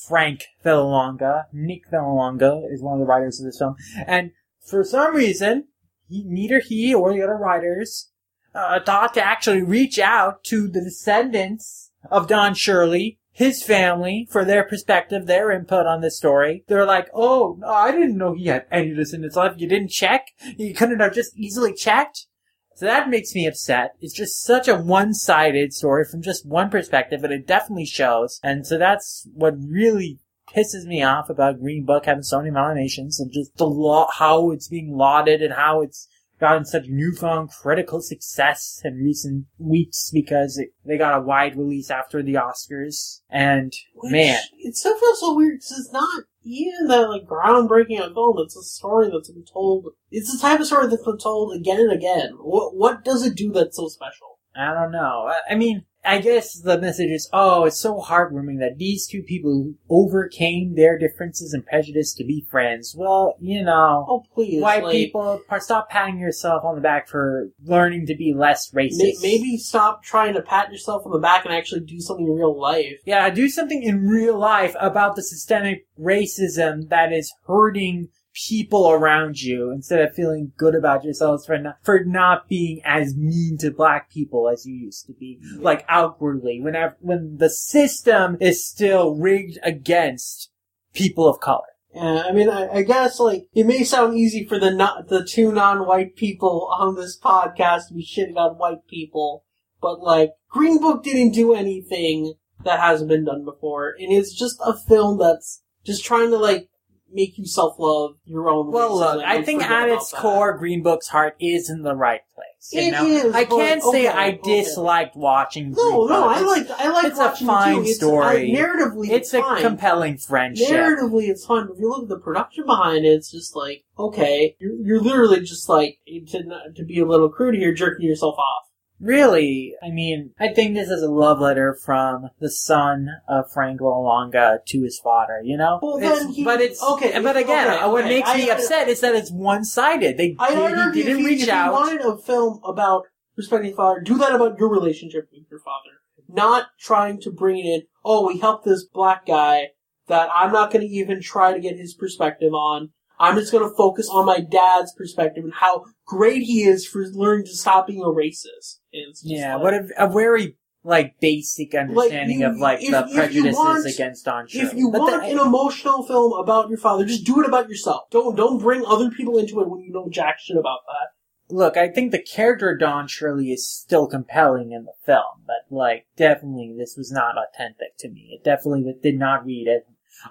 Frank Vallelonga. Nick Vallelonga is one of the writers of this film. And for some reason, he, neither he or the other writers uh, thought to actually reach out to the descendants of Don Shirley, his family, for their perspective, their input on this story. They're like, oh, I didn't know he had any descendants left. You didn't check? You couldn't have just easily checked? So that makes me upset. It's just such a one-sided story from just one perspective, and it definitely shows. And so that's what really pisses me off about Green Book having so many nominations and just the law, how it's being lauded and how it's gotten such newfound critical success in recent weeks because it, they got a wide release after the Oscars. And Which, man, it still feels so weird because it's not even that like groundbreaking a film. It's a story that's been told. It's the type of story that's been told again and again. What what does it do that's so special? I don't know. I- I mean, I guess the message is, oh, it's so heartwarming that these two people overcame their differences and prejudice to be friends. Well, you know, Oh please, white like, people, stop patting yourself on the back for learning to be less may- racist. maybe stop trying to pat yourself on the back and actually do something in real life. Yeah, do something in real life about the systemic racism that is hurting people around you instead of feeling good about yourselves for not, for not being as mean to black people as you used to be. Like outwardly, whenever, when the system is still rigged against people of color. Yeah, I mean, I, I guess like it may sound easy for the not the two non-white people on this podcast to be shitting on white people, but like Green Book didn't do anything that hasn't been done before, and it's just a film that's just trying to like make you self-love your own. Well, look, I think at its that. core, Green Book's heart is in the right place. You It know? is, I can't say okay, I okay. disliked watching Green No, no, Book. I It's- like I like it's a watching it fine. It's, uh, story. I, narratively, It's a fine. compelling friendship. Narratively, it's fun. But if you look at the production behind it, it's just like, okay, you're, you're literally just like to to be a little crude here, jerking yourself off. Really, I mean, I think this is a love letter from the son of Frank Longa to his father, you know? Well, It's- he- but it's, okay, but again, okay, what okay, makes me I- upset is that it's one-sided. They, I they he didn't if you, reach if you out. wanted a film about respecting your father, do that about your relationship with your father. Not trying to bring in, oh, we helped this black guy that I'm not going to even try to get his perspective on. I'm just going to focus on my dad's perspective and how great he is for learning to stop being a racist. Yeah, like- what a, a very, like, basic understanding you- of, like, if- the if prejudices want- against Don Cheadle. If you But want the- an emotional film about your father, just do it about yourself. Don't don't bring other people into it when you know jack shit about that. look, I think the character of Don Shirley is still compelling in the film, but like, definitely this was not authentic to me. It definitely did not read as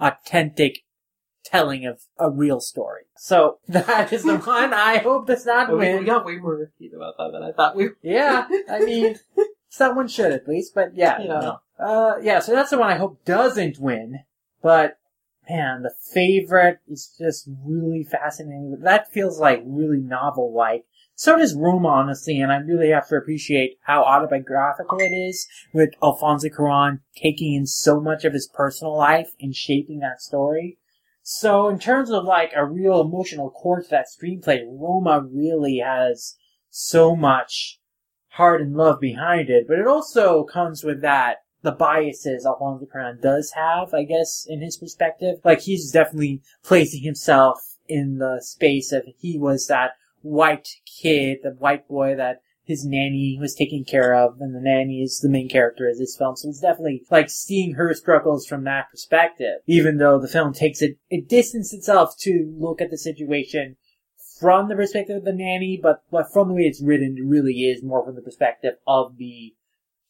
authentic telling of a real story. So that is the one I hope does not We, we got way more about that than I thought we. Yeah, I mean, someone should at least, but yeah, Yeah. no. Uh, yeah, so that's the one I hope doesn't win, but man, the favorite is just really fascinating. That feels like really novel-like. So does Roma, honestly, and I really have to appreciate how autobiographical it is with Alfonso Cuarón taking in so much of his personal life and shaping that story. So in terms of like a real emotional core to that screenplay, Roma really has so much heart and love behind it, but it also comes with that the biases Alfonso Cuarón does have, I guess, in his perspective. Like he's definitely placing himself in the space of he was that white kid, the white boy that his nanny was taken care of, and the nanny is the main character of this film. So it's definitely like seeing her struggles from that perspective, even though the film takes it, it distances itself to look at the situation from the perspective of the nanny, but, but from the way it's written, it really is more from the perspective of the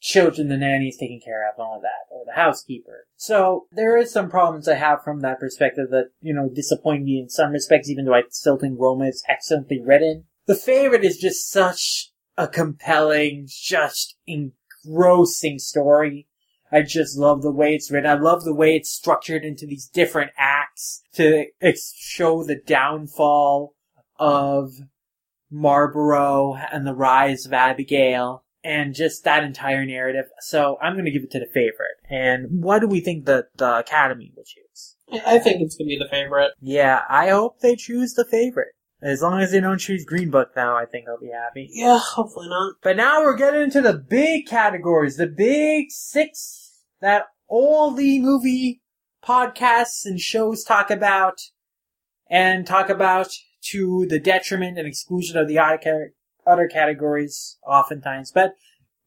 children the nanny is taking care of and all that, or the housekeeper. So there is some problems I have from that perspective that, you know, disappoint me in some respects, even though I still think Roma is excellently written. The favorite is just such a compelling, just engrossing story. I just love the way it's written. I love the way it's structured into these different acts to ex- show the downfall of Marlborough and the rise of Abigail and just that entire narrative. So I'm going to give it to the favorite. And what do we think that the Academy will choose? I think it's gonna be the favorite. Yeah, I hope they choose the favorite. As long as they don't choose Green Book now, I think I'll be happy. Yeah, hopefully not. But now we're getting into the big categories, the big six that all the movie podcasts and shows talk about, and talk about to the detriment and exclusion of the other, other categories oftentimes. But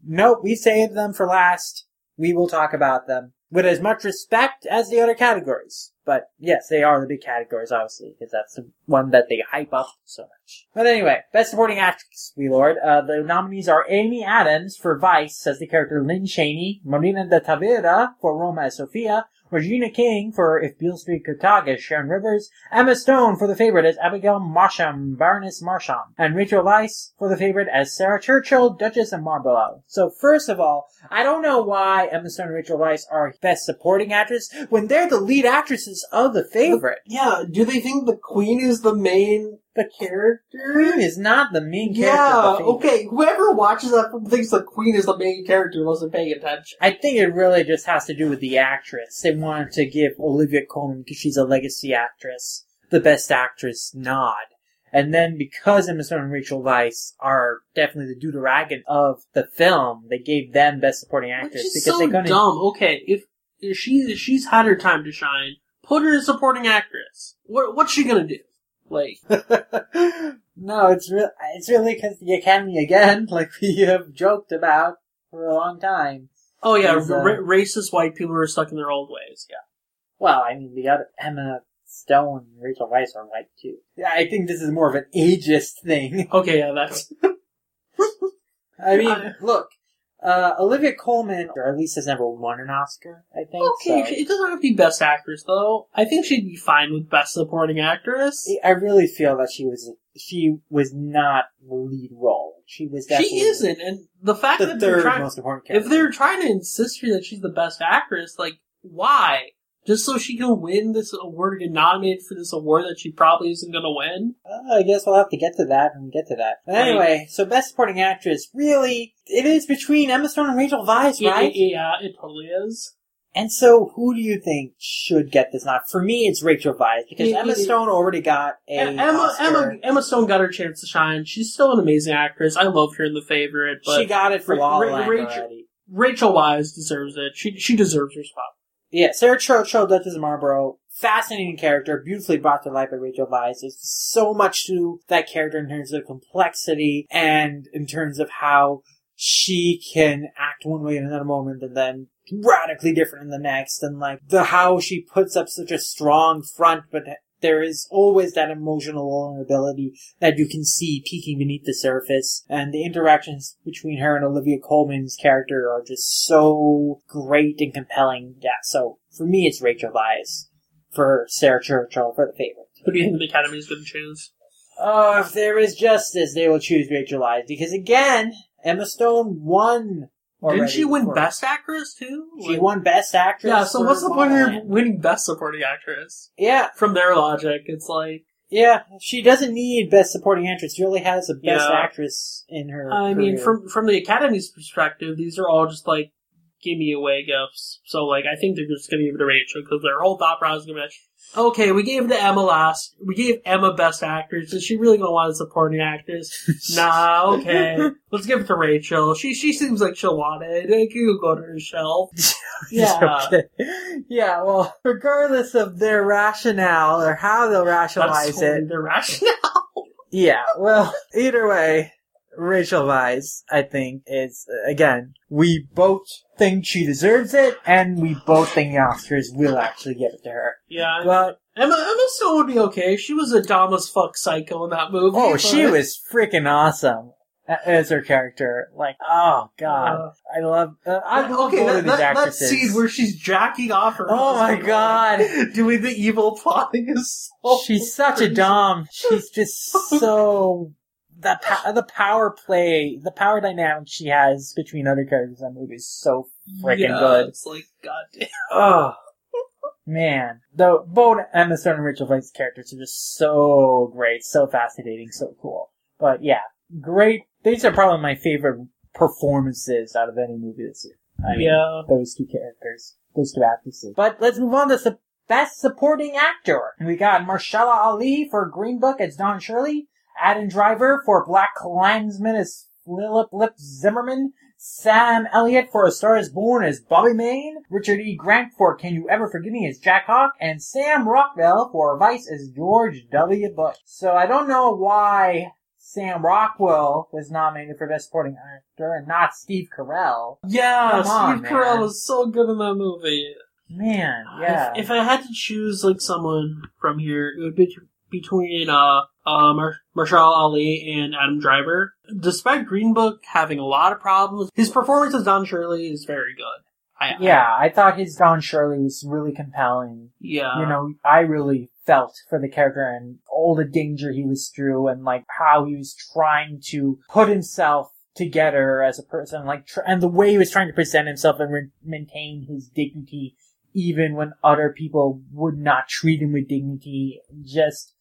nope, we saved them for last. We will talk about them with as much respect as the other categories. But yes, they are the big categories, obviously, because that's the one that they hype up so much. But anyway, Best Supporting Actress, V-Lord. Uh, the nominees are Amy Adams for Vice as the character Lynn Cheney, Marina de Tavira for Roma as Sophia, Regina King for If Beale Street Could Talk as Sharon Rivers, Emma Stone for the favorite as Abigail Marsham, Baroness Marsham, and Rachel Weisz for the favorite as Sarah Churchill, Duchess of Marlborough. So first of all, I don't know why Emma Stone and Rachel Weisz are Best Supporting Actress when they're the lead actresses of the favorite. Yeah, do they think the queen is the main The character? Queen is not the main character. Yeah, of okay. Whoever watches that film thinks the queen is the main character wasn't paying attention. I think it really just has to do with the actress. They wanted to give Olivia Colman, because she's a legacy actress, the best actress nod. And then because Emma Stone and Rachel Weisz are definitely the deuteragon of the film, they gave them best supporting Which actress is because so they couldn't. dumb. Okay, if, if she if she's had her time to shine, put her as supporting actress. What what's she gonna do? Like, no, it's real. It's really because the Academy again, like we have joked about for a long time. oh yeah, Is, uh, ra- racist white people are stuck in their old ways. Yeah. Well, I mean, the other Emma Stone and Rachel Weisz are white too. Yeah, I think this is more of an ageist thing. Okay, yeah, that's I mean, Uh, look, uh, Olivia Colman, or at least has never won an Oscar, I think. okay. so- It doesn't have to be best actress though. I think she'd be fine with best supporting actress. I really feel that she was she was not the lead role. She was She isn't, and the fact the that they're trying, most important if they're trying to insist here that she's the best actress, like why? Just so she can win this award or get nominated for this award that she probably isn't going to win. Uh, I guess we'll have to get to that and get to that. But anyway, so best supporting actress, really, it is between Emma Stone and Rachel Weisz, right? Yeah, it totally is. And so, who do you think should get this nod? For me, it's Rachel Weisz because Emma. Stone already got a Emma, Emma, Oscar. Emma Stone got her chance to shine. She's still an amazing actress. I love her in The Favorite, but she got it for Ra- La La Ra- Rachel-. Rachel Weisz deserves it. She she deserves her spot. Yeah, Sarah Churchill, Duchess of Marlborough, fascinating character, beautifully brought to life by Rachel Weisz. There's so much to that character in terms of complexity and in terms of how she can act one way in another moment and then radically different in the next and like the how she puts up such a strong front but there is always that emotional vulnerability that you can see peeking beneath the surface and the interactions between her and Olivia Colman's character are just so great and compelling yeah so for me it's Rachel Weisz for Sarah Churchill for the favorite Who do you think the Academy is going to choose? Oh, if there is justice, they will choose Rachel Weisz because again, Emma Stone won. Didn't she win for- Best Actress too? She Like- won Best Actress. Yeah. So what's the point of her winning Best Supporting Actress? Yeah, From their logic, it's like yeah. She doesn't need Best Supporting Actress. She only has a Best Yeah. Actress in her. I mean, from from the Academy's perspective, these are all just like give me away gifts. So like, I think they're just going to give it to Rachel because their whole thought process is to be, okay, we gave it to Emma last, we gave Emma Best Actress. Is she really to want a supporting actress? nah, okay, let's give it to Rachel. She she seems like she'll want it. It can go to her shelf. Yeah. Okay. Yeah, well, regardless of their rationale or how they'll rationalize it, their rationale. Yeah, well, either way, Rachel Weisz, I think, is, again, we both think she deserves it, and we both think the Oscars will actually give it to her. Yeah, But, Emma Emma Stone would be okay. She was a dumb as fuck psycho in that movie. oh, but- she was freaking awesome a- as her character. Like, oh god, Uh, I love, uh, I love okay, both that, these that, that actresses. scene where she's jacking off her. Oh my husband, god. doing the evil plotting is so. She's such a dom. She's just so the pa- the power play, the power dynamic she has between other characters in that movie is so freaking yeah, good. It's like goddamn. Oh man, the both Emma Stone and Rachel Weisz's characters are just so great, so fascinating, so cool. But yeah, great. These are probably my favorite performances out of any movie this year. I mean, Yeah. those two characters, those two actresses. But let's move on to the best supporting actor. We got Mahershala Ali for Green Book as Don Shirley, Adam Driver for Black Klansman as Philip Lip Zimmerman, Sam Elliott for A Star is Born as Bobby Maine, Richard E. Grant for Can You Ever Forgive Me as Jack Hock, and Sam Rockwell for Vice as George W. Bush. So I don't know why Sam Rockwell was nominated for Best Supporting Actor and not Steve Carell. Yeah, on, Steve Carell was so good in that movie. Man, yeah. If, if I had to choose like someone from here, it would be between uh uh Mar- Marshall Ali and Adam Driver. Despite Green Book having a lot of problems, his performance as Don Shirley is very good. I, yeah, I thought his Don Shirley was really compelling. yeah. you know, I really felt for the character and all the danger he was through and like how he was trying to put himself together as a person, like, tr- and the way he was trying to present himself and re- maintain his dignity even when other people would not treat him with dignity. Just,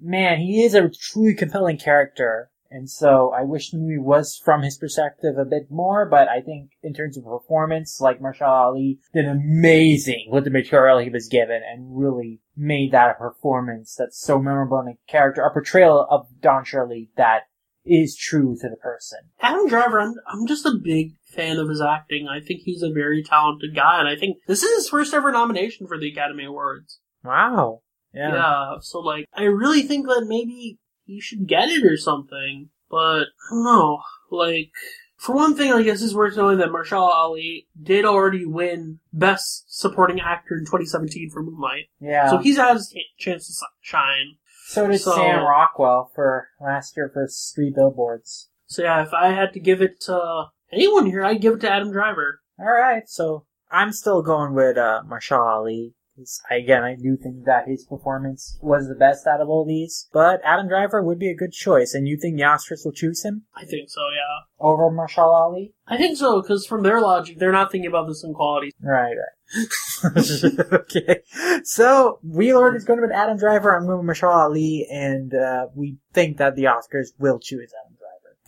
man, he is a truly compelling character. And so I wish the movie was from his perspective a bit more, but I think in terms of performance, like Marshall Ali did amazing with the material he was given and really made that a performance that's so memorable in a character, a portrayal of Don Shirley that is true to the person. Adam Driver, I'm, I'm just a big fan of his acting. I think he's a very talented guy, and I think this is his first ever nomination for the Academy Awards. Wow. Yeah. so like, I really think that maybe he should get it or something, but I don't know. Like, for one thing, I guess it's worth knowing that Marshall Ali did already win Best Supporting Actor in 2017 for Moonlight, Yeah. so he's had his chance to shine. so did so- Sam Rockwell for last year for Three Billboards. So yeah, if I had to give it to anyone here, I'd give it to Adam Driver. Alright, so I'm still going with uh, Marshall Ali. Again, I do think that his performance was the best out of all these. But Adam Driver would be a good choice, and you think the Oscars will choose him I think so, yeah. over Marshall Ali? I think so, because from their logic, they're not thinking about this in quality. Right, right. okay. So, V-Lord is going to be Adam Driver. I'm going to be Michelle Ali, and uh, we think that the Oscars will choose Adam Driver.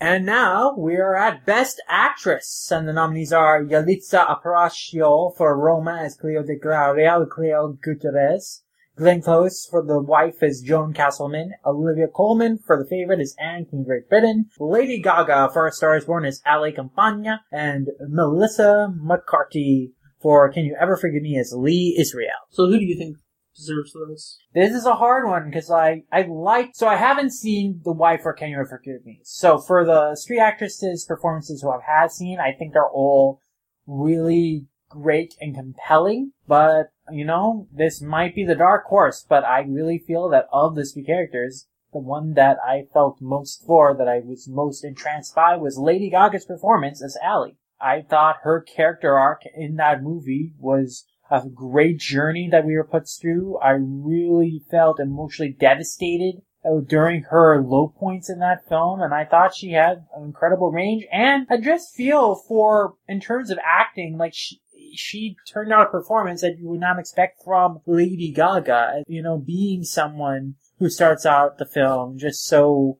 And now we are at Best Actress, and the nominees are Yalitza Aparicio for Roma as Cleo de Gloria, Cleo Gutierrez. Glenn Close for the wife is Joan Castleman. Olivia Colman for the favorite is Anne from Great Britain. Lady Gaga for A Star is Born is Ally Campana. And Melissa McCarthy for Can You Ever Forgive Me as Lee Israel. So who do you think deserves this? This is a hard one because I, I like, so I haven't seen The Wife or Can You Forgive Me. So for the three actresses' performances who I've seen, I think they're all really great and compelling, but you know, this might be the dark horse, but I really feel that of the three characters, the one that I felt most for, that I was most entranced by, was Lady Gaga's performance as Allie. I thought her character arc in that movie was a great journey that we were put through. I really felt emotionally devastated during her low points in that film, and I thought she had an incredible range. And I just feel for, in terms of acting, like she, she turned out a performance that you would not expect from Lady Gaga. You know, being someone who starts out the film just so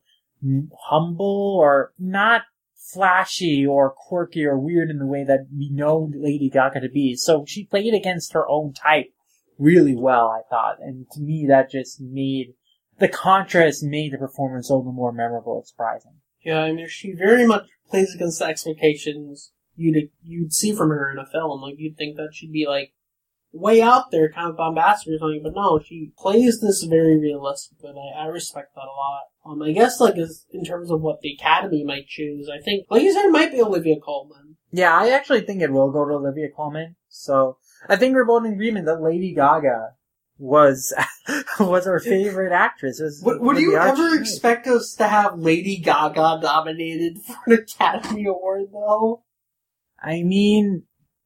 humble or not flashy or quirky or weird in the way that we know Lady Gaga to be. So she played against her own type really well, I thought. And to me, that just made the contrast made the performance all the more memorable and surprising. Yeah, I mean, she very much plays against the expectations you'd you'd see from her in a film. Like you'd think that she'd be like way out there, kind of bombastic or something, but no, she plays this very realistic, and I, I respect that a lot. Um, I guess like as, in terms of what the Academy might choose, I think like you said, it might be Olivia Colman. Yeah, I actually think it will go to Olivia Colman. So I think we're both in agreement that Lady Gaga was was our favorite actress. Was, Would, would you ever expect us to have Lady Gaga nominated for an Academy Award, though? I mean,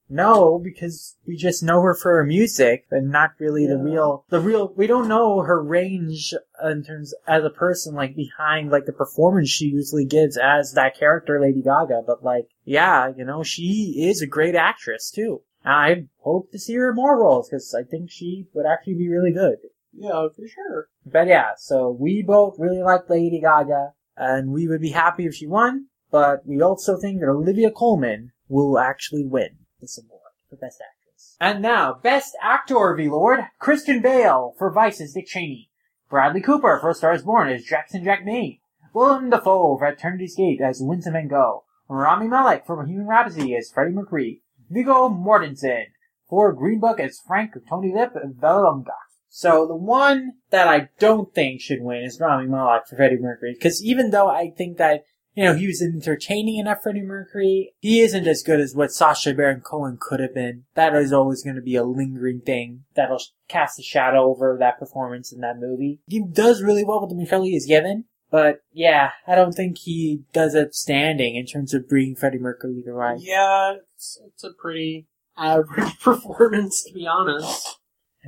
no, because we just know her for her music, but not really yeah. the real, the real, we don't know her range in terms, as a person, like, behind, like, the performance she usually gives as that character, Lady Gaga, but like, yeah, you know, she is a great actress, too. I hope to see her in more roles, because I think she would actually be really good. Yeah, for sure. But yeah, so we both really like Lady Gaga, and we would be happy if she won, but we also think that Olivia Colman will actually win this award for Best Actress. And now, Best Actor, V-Lord, Christian Bale for Vice as Dick Cheney, Bradley Cooper for Stars Born as Jackson Jack May, Willem Dafoe for Eternity's Gate as Vincent Van Gogh, Rami Malek for Bohemian Rhapsody as Freddie Mercury, Viggo Mortensen for Green Book as Frank Tony Lip Vallelonga. So the one that I don't think should win is Rami Malek for Freddie Mercury, because even though I think that you know, he was entertaining enough Freddie Mercury. He isn't as good as what Sacha Baron Cohen could have been. That is always going to be a lingering thing that'll cast a shadow over that performance in that movie. He does really well with the material he is given, but yeah, I don't think he does outstanding in terms of bringing Freddie Mercury to life. Yeah, it's, it's a pretty average performance, to be honest.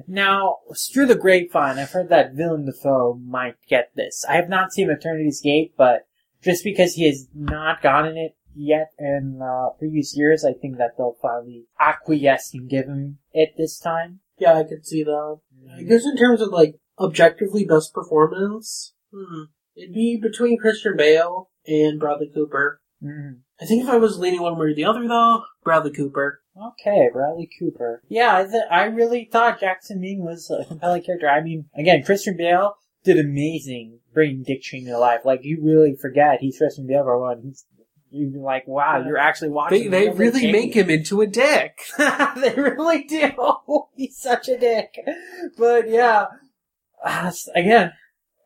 Now, through the grapevine, I've heard that Willem Dafoe might get this. I have not seen Eternity's Gate, but just because he has not gotten it yet in uh, previous years, I think that they'll finally acquiesce and give him it this time. Yeah, I could see that. I guess in terms of like objectively best performance, hmm, it'd be between Christian Bale and Bradley Cooper. Mm-hmm. I think if I was leaning one way or the other, though, Bradley Cooper. Okay, Bradley Cooper. Yeah, I, th- I really thought Jackson Maine was a compelling character. I mean, again, Christian Bale did amazing bringing Dick Cheney to life. Like you really forget he's Christian Bale one. He's you're like, wow, you're actually watching. They, they really make him into a dick. they really do. he's such a dick. But yeah, again,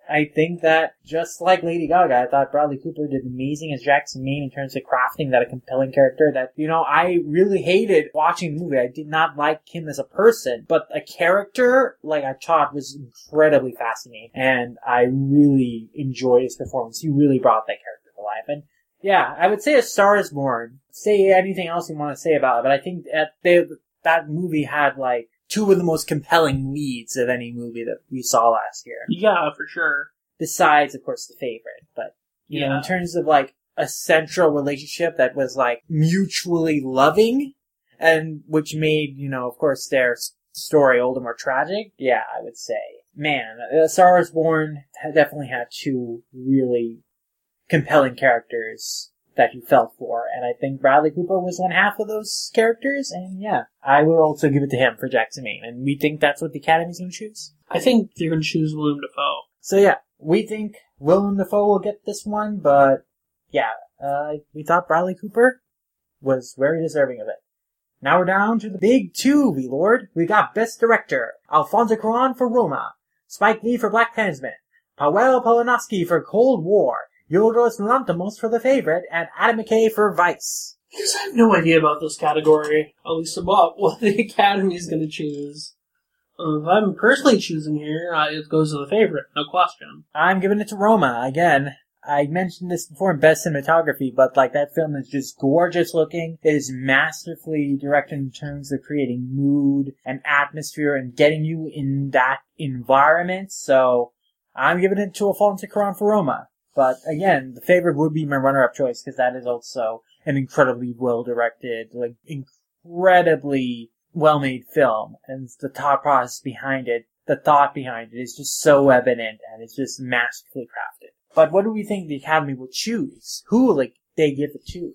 I think that just like Lady Gaga, I thought Bradley Cooper did amazing as Jackson Maine in terms of crafting that a compelling character that, you know, I really hated watching the movie. I did not like him as a person, but a character, like I thought was incredibly fascinating and I really enjoyed his performance. He really brought that character to life. And yeah, I would say A Star is Born. Say anything else you want to say about it, but I think that they, that movie had like two of the most compelling leads of any movie that we saw last year. Yeah, for sure. Besides, of course, the favorite. But, you yeah. know, in terms of like a central relationship that was like mutually loving and which made, you know, of course, their story little more tragic. Yeah, I would say. Man, uh, Star Wars Born definitely had two really compelling characters that you felt for, and I think Bradley Cooper was one half of those characters, and yeah, I would also give it to him for Jackson Maine, and we think that's what the Academy's gonna choose. I think they're going to choose Willem Dafoe. So yeah, we think Willem Dafoe will get this one, but yeah, uh, we thought Bradley Cooper was very deserving of it. Now we're down to the big two, V Lord. We got Best Director, Alfonso Cuarón for Roma, Spike Lee for Black Klansman, Paweł Polanowski for Cold War, Yorgos Lanthimos for The Favorite, and Adam McKay for Vice. Because I have no idea about this category, at least about what the Academy is going to choose. Uh, if I'm personally choosing here, uh, it goes to the favorite, no question. I'm giving it to Roma again. I mentioned this before in best cinematography, but like that film is just gorgeous looking. It is masterfully directed in terms of creating mood and atmosphere and getting you in that environment. So I'm giving it to Alfonso Cuarón for Roma. But again, the favorite would be my runner-up choice because that is also an incredibly well-directed, like incredibly well-made film, and the thought process behind it, the thought behind it is just so evident and it's just masterfully crafted. But what do we think the Academy will choose? Who will like they give it to?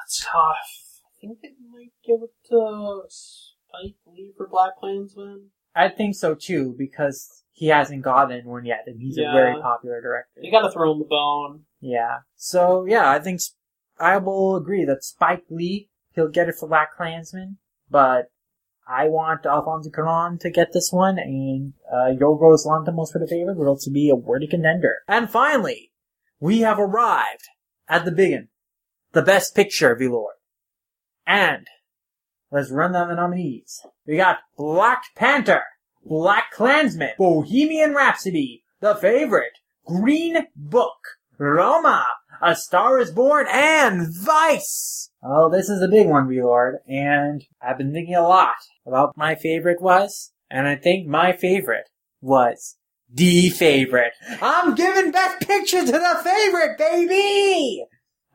That's tough. I think they might give it to Spike Lee for Black Klansman. I think so too because he hasn't gotten one yet, and he's Yeah. a very popular director. You gotta throw him the bone. Yeah. So yeah, I think I will agree that Spike Lee he'll get it for Black Klansman, but I want Alfonso Cuarón to get this one, and uh, Yorgos Lanthimos for the favorite will also be a worthy contender. And finally, we have arrived at the big one, the Best Picture, V-Lord. And let's run down the nominees. We got Black Panther, Black Klansman, Bohemian Rhapsody, The Favorite, Green Book, Roma, A Star is Born, and Vice! Oh, this is a big one, V-Lord, and I've been thinking a lot about my favorite was, and I think my favorite was the favorite. I'm giving Best Picture to the favorite, baby!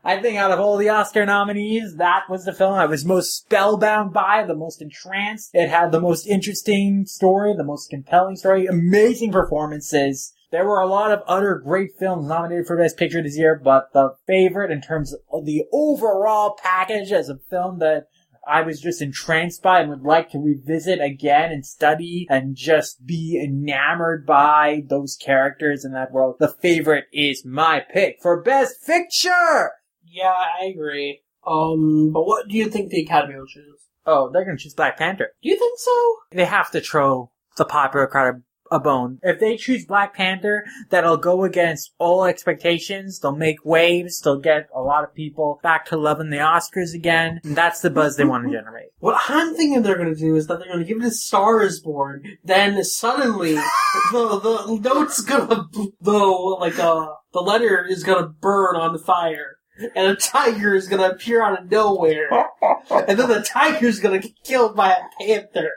I think out of all the Oscar nominees, that was the film I was most spellbound by, the most entranced. It had the most interesting story, the most compelling story, amazing performances. There were a lot of other great films nominated for Best Picture this year, but the favorite in terms of the overall package as a film that I was just entranced by and would like to revisit again and study and just be enamored by those characters in that world. The favorite is my pick for Best Picture! Yeah, I agree. Um, but what do you think the Academy will choose? Oh, they're gonna choose Black Panther. Do you think so? They have to throw the popular crowd a bone. If they choose Black Panther, that'll go against all expectations. They'll make waves. They'll get a lot of people back to loving the Oscars again. And that's the buzz they want to generate. What I'm thinking they're going to do is that they're going to give it to Star is Born. Then suddenly, the the note's gonna the like uh the letter is gonna burn on the fire, and a tiger is gonna appear out of nowhere, and then the tiger's gonna get killed by a panther,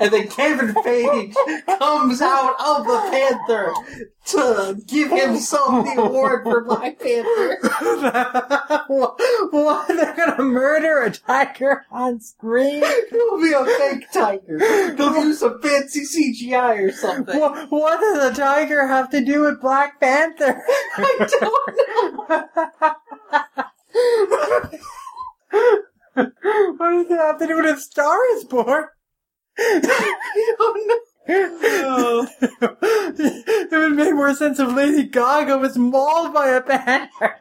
and then Kevin Page comes out of the panther to give himself oh. the award for Black Panther. what? what? They're gonna murder a tiger on screen? It'll be a fake tiger. They'll use some fancy CGI or something. What, what does a tiger have to do with Black Panther? I don't know. what does it have to do with a Star is Born? I don't know. It would make more sense if Lady Gaga was mauled by a panther.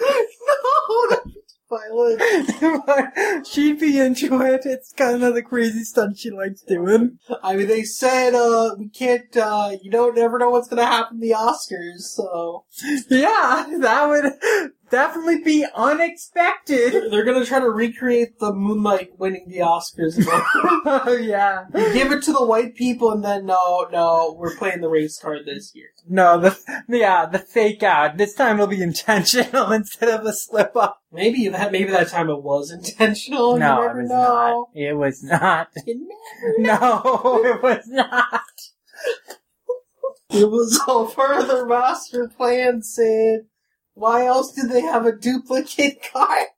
No, that's violent. She'd be into it. It's kind of the crazy stunt she likes doing. I mean, they said, uh, we can't, uh, you don't never know what's gonna happen in the Oscars, so. Yeah, that would definitely be unexpected. They're, gonna try to recreate the Moonlight winning the Oscars. oh yeah. Give it to the white people and then, no, no, we're playing the race card this year. No, the yeah, the fake out. This time it'll be intentional instead of a slip up. Maybe that, maybe that time it was intentional. No, you it was know. not. It was not. No, it was not. It was all their master plan, Sid. Why else did they have a duplicate card?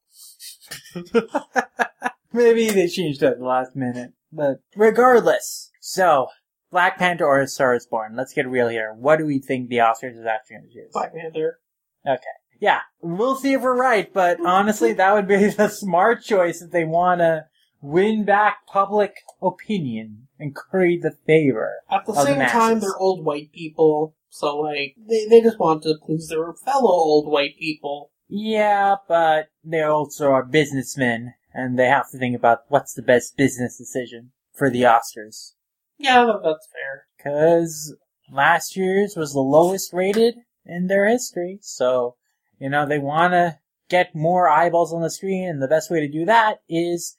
Maybe they changed it at the last minute. But regardless, so Black Panther or A Star is Born. Let's get real here. What do we think the Oscars is actually going to choose? Black Panther. Okay. Yeah, we'll see if we're right, but honestly, that would be the smart choice if they want to win back public opinion and curry the favor. At the same time, they're old white people, so like they they just want to please their fellow old white people. Yeah, but they also are businessmen, and they have to think about what's the best business decision for the Oscars. Yeah, that's fair. Cause last year's was the lowest rated in their history, so, you know, they wanna get more eyeballs on the screen, and the best way to do that is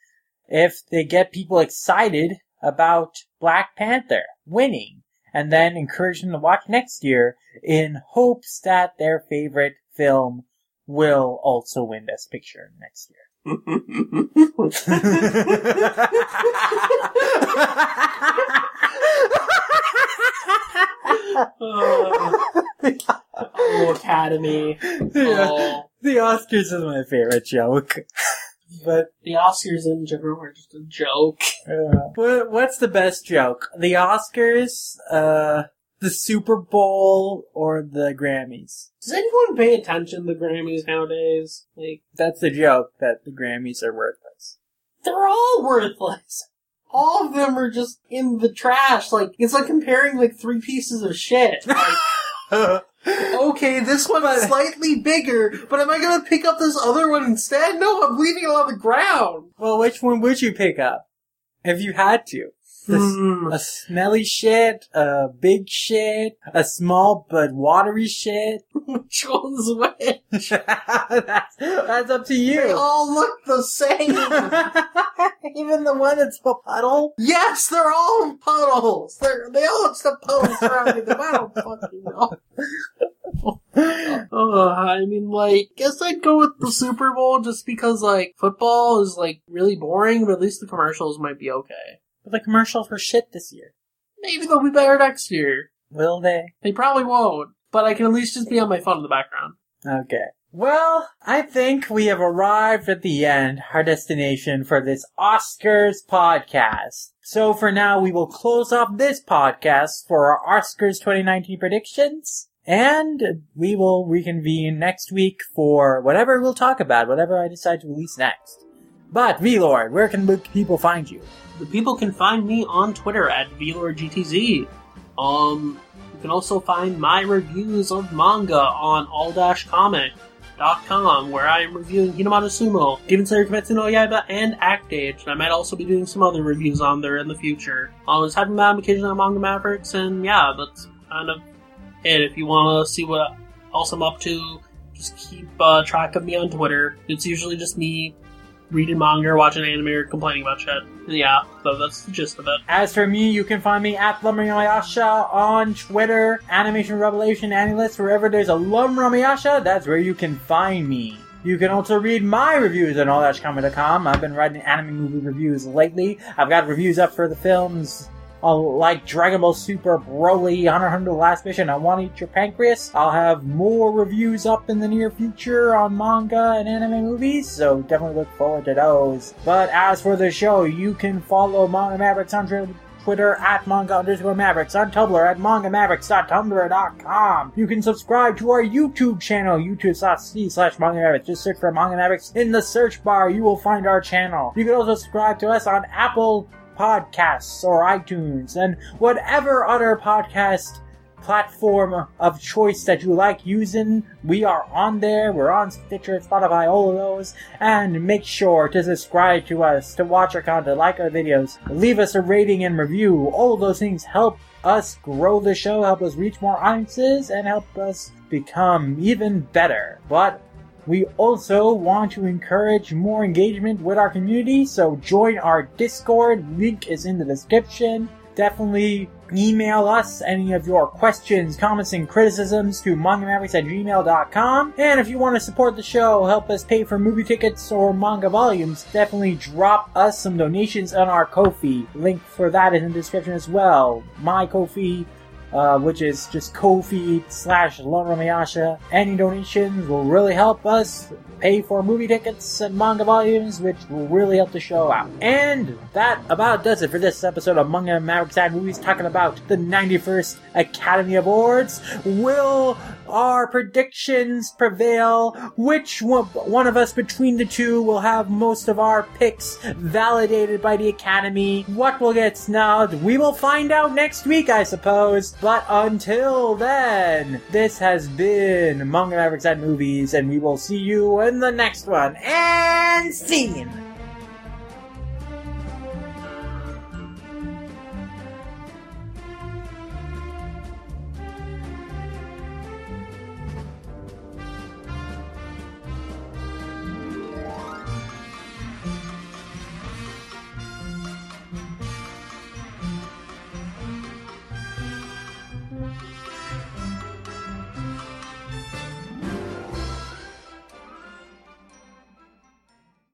if they get people excited about Black Panther winning, and then encourage them to watch next year in hopes that their favorite film will also win Best Picture next year. oh, Academy. Yeah. Oh, The Oscars is my favorite joke. But the Oscars in general are just a joke. uh, what, what's the best joke? The Oscars, uh, the Super Bowl, or the Grammys? Does anyone pay attention to the Grammys nowadays? Like, That's the joke that the Grammys are worthless. they're all worthless. All of them are just in the trash. Like, it's like comparing like three pieces of shit. Like, okay, this one's slightly bigger, but am I gonna pick up this other one instead? No, I'm leaving it on the ground. well, which one would you pick up? If you had to? The Hmm. A smelly shit, a big shit, a small but watery shit. Which one's which? that's, that's up to you. They all look the same. Even the one that's a puddle. yes, they're all puddles. They're, they all have some puddles surrounding them. I don't fucking know. Uh, I mean, like, guess I'd go with the Super Bowl just because, like, football is, like, really boring, but at least the commercials might be okay. But the commercials were shit this year. Maybe they'll be better next year. Will they? They probably won't, but I can at least just be on my phone in the background. Okay. Well, I think we have arrived at the end, our destination for this Oscars podcast. So for now, we will close off this podcast for our Oscars 2019 predictions. And we will reconvene next week for whatever we'll talk about, whatever I decide to release next. But, V-Lord, where can people find you? The people can find me on Twitter at VLordGTZ. Um, you can also find my reviews of manga on all-comic.com, where I am reviewing Hinomaru Sumo, Demon Slayer Kimetsu no Yaiba, and Act Age. And I might also be doing some other reviews on there in the future. I was having them occasionally on Manga Mavericks, and yeah, that's kind of it. If you want to see what else I'm up to, just keep uh, track of me on Twitter. It's usually just me reading manga or watching anime or complaining about shit. Yeah, so that's the gist of it. As for me, you can find me at Lumramayasha on Twitter, Animation Revelation, Analyst, wherever there's a Lumramayasha, that's where you can find me. You can also read my reviews on all-comic.com. I've been writing anime movie reviews lately. I've got reviews up for the films uh, like Dragon Ball Super, Broly, x Hunter The Last Mission, I Want to Eat Your Pancreas. I'll have more reviews up in the near future on manga and anime movies, so definitely look forward to those. But as for the show, you can follow Manga Mavericks on Twitter. At manga underscore mavericks, on Tumblr at mangamavericks.tumblr.com. You can subscribe to our YouTube channel, youtube.com slash manga mavericks. Just search for manga mavericks in the search bar. You will find our channel. You can also subscribe to us on Apple Podcasts or iTunes and whatever other podcast platform of choice that you like using. We are on there. We're on Stitcher, Spotify, all of those. And make sure to subscribe to us, to watch our content, like our videos, leave us a rating and review. All of those things help us grow the show, help us reach more audiences, and help us become even better. But we also want to encourage more engagement with our community, so join our Discord. Link is in the description. Definitely email us any of your questions, comments, and criticisms to mangamavericks at gmail.com. And if you want to support the show, help us pay for movie tickets or manga volumes, definitely drop us some donations on our Ko-fi. Link for that is in the description as well. My Ko-fi uh, which is just Ko-fi slash Mayasha. Any donations will really help us pay for movie tickets and manga volumes, which will really help the show out. And that about does it for this episode of Manga Mavericks at Movies, talking about the 91st Academy Awards. Will our predictions prevail? Which one, of us between the two will have most of our picks validated by the Academy? What will get snubbed? We will find out next week, I suppose. But until then, this has been Manga Mavericks at Movies, and we will see you in the next one. And scene!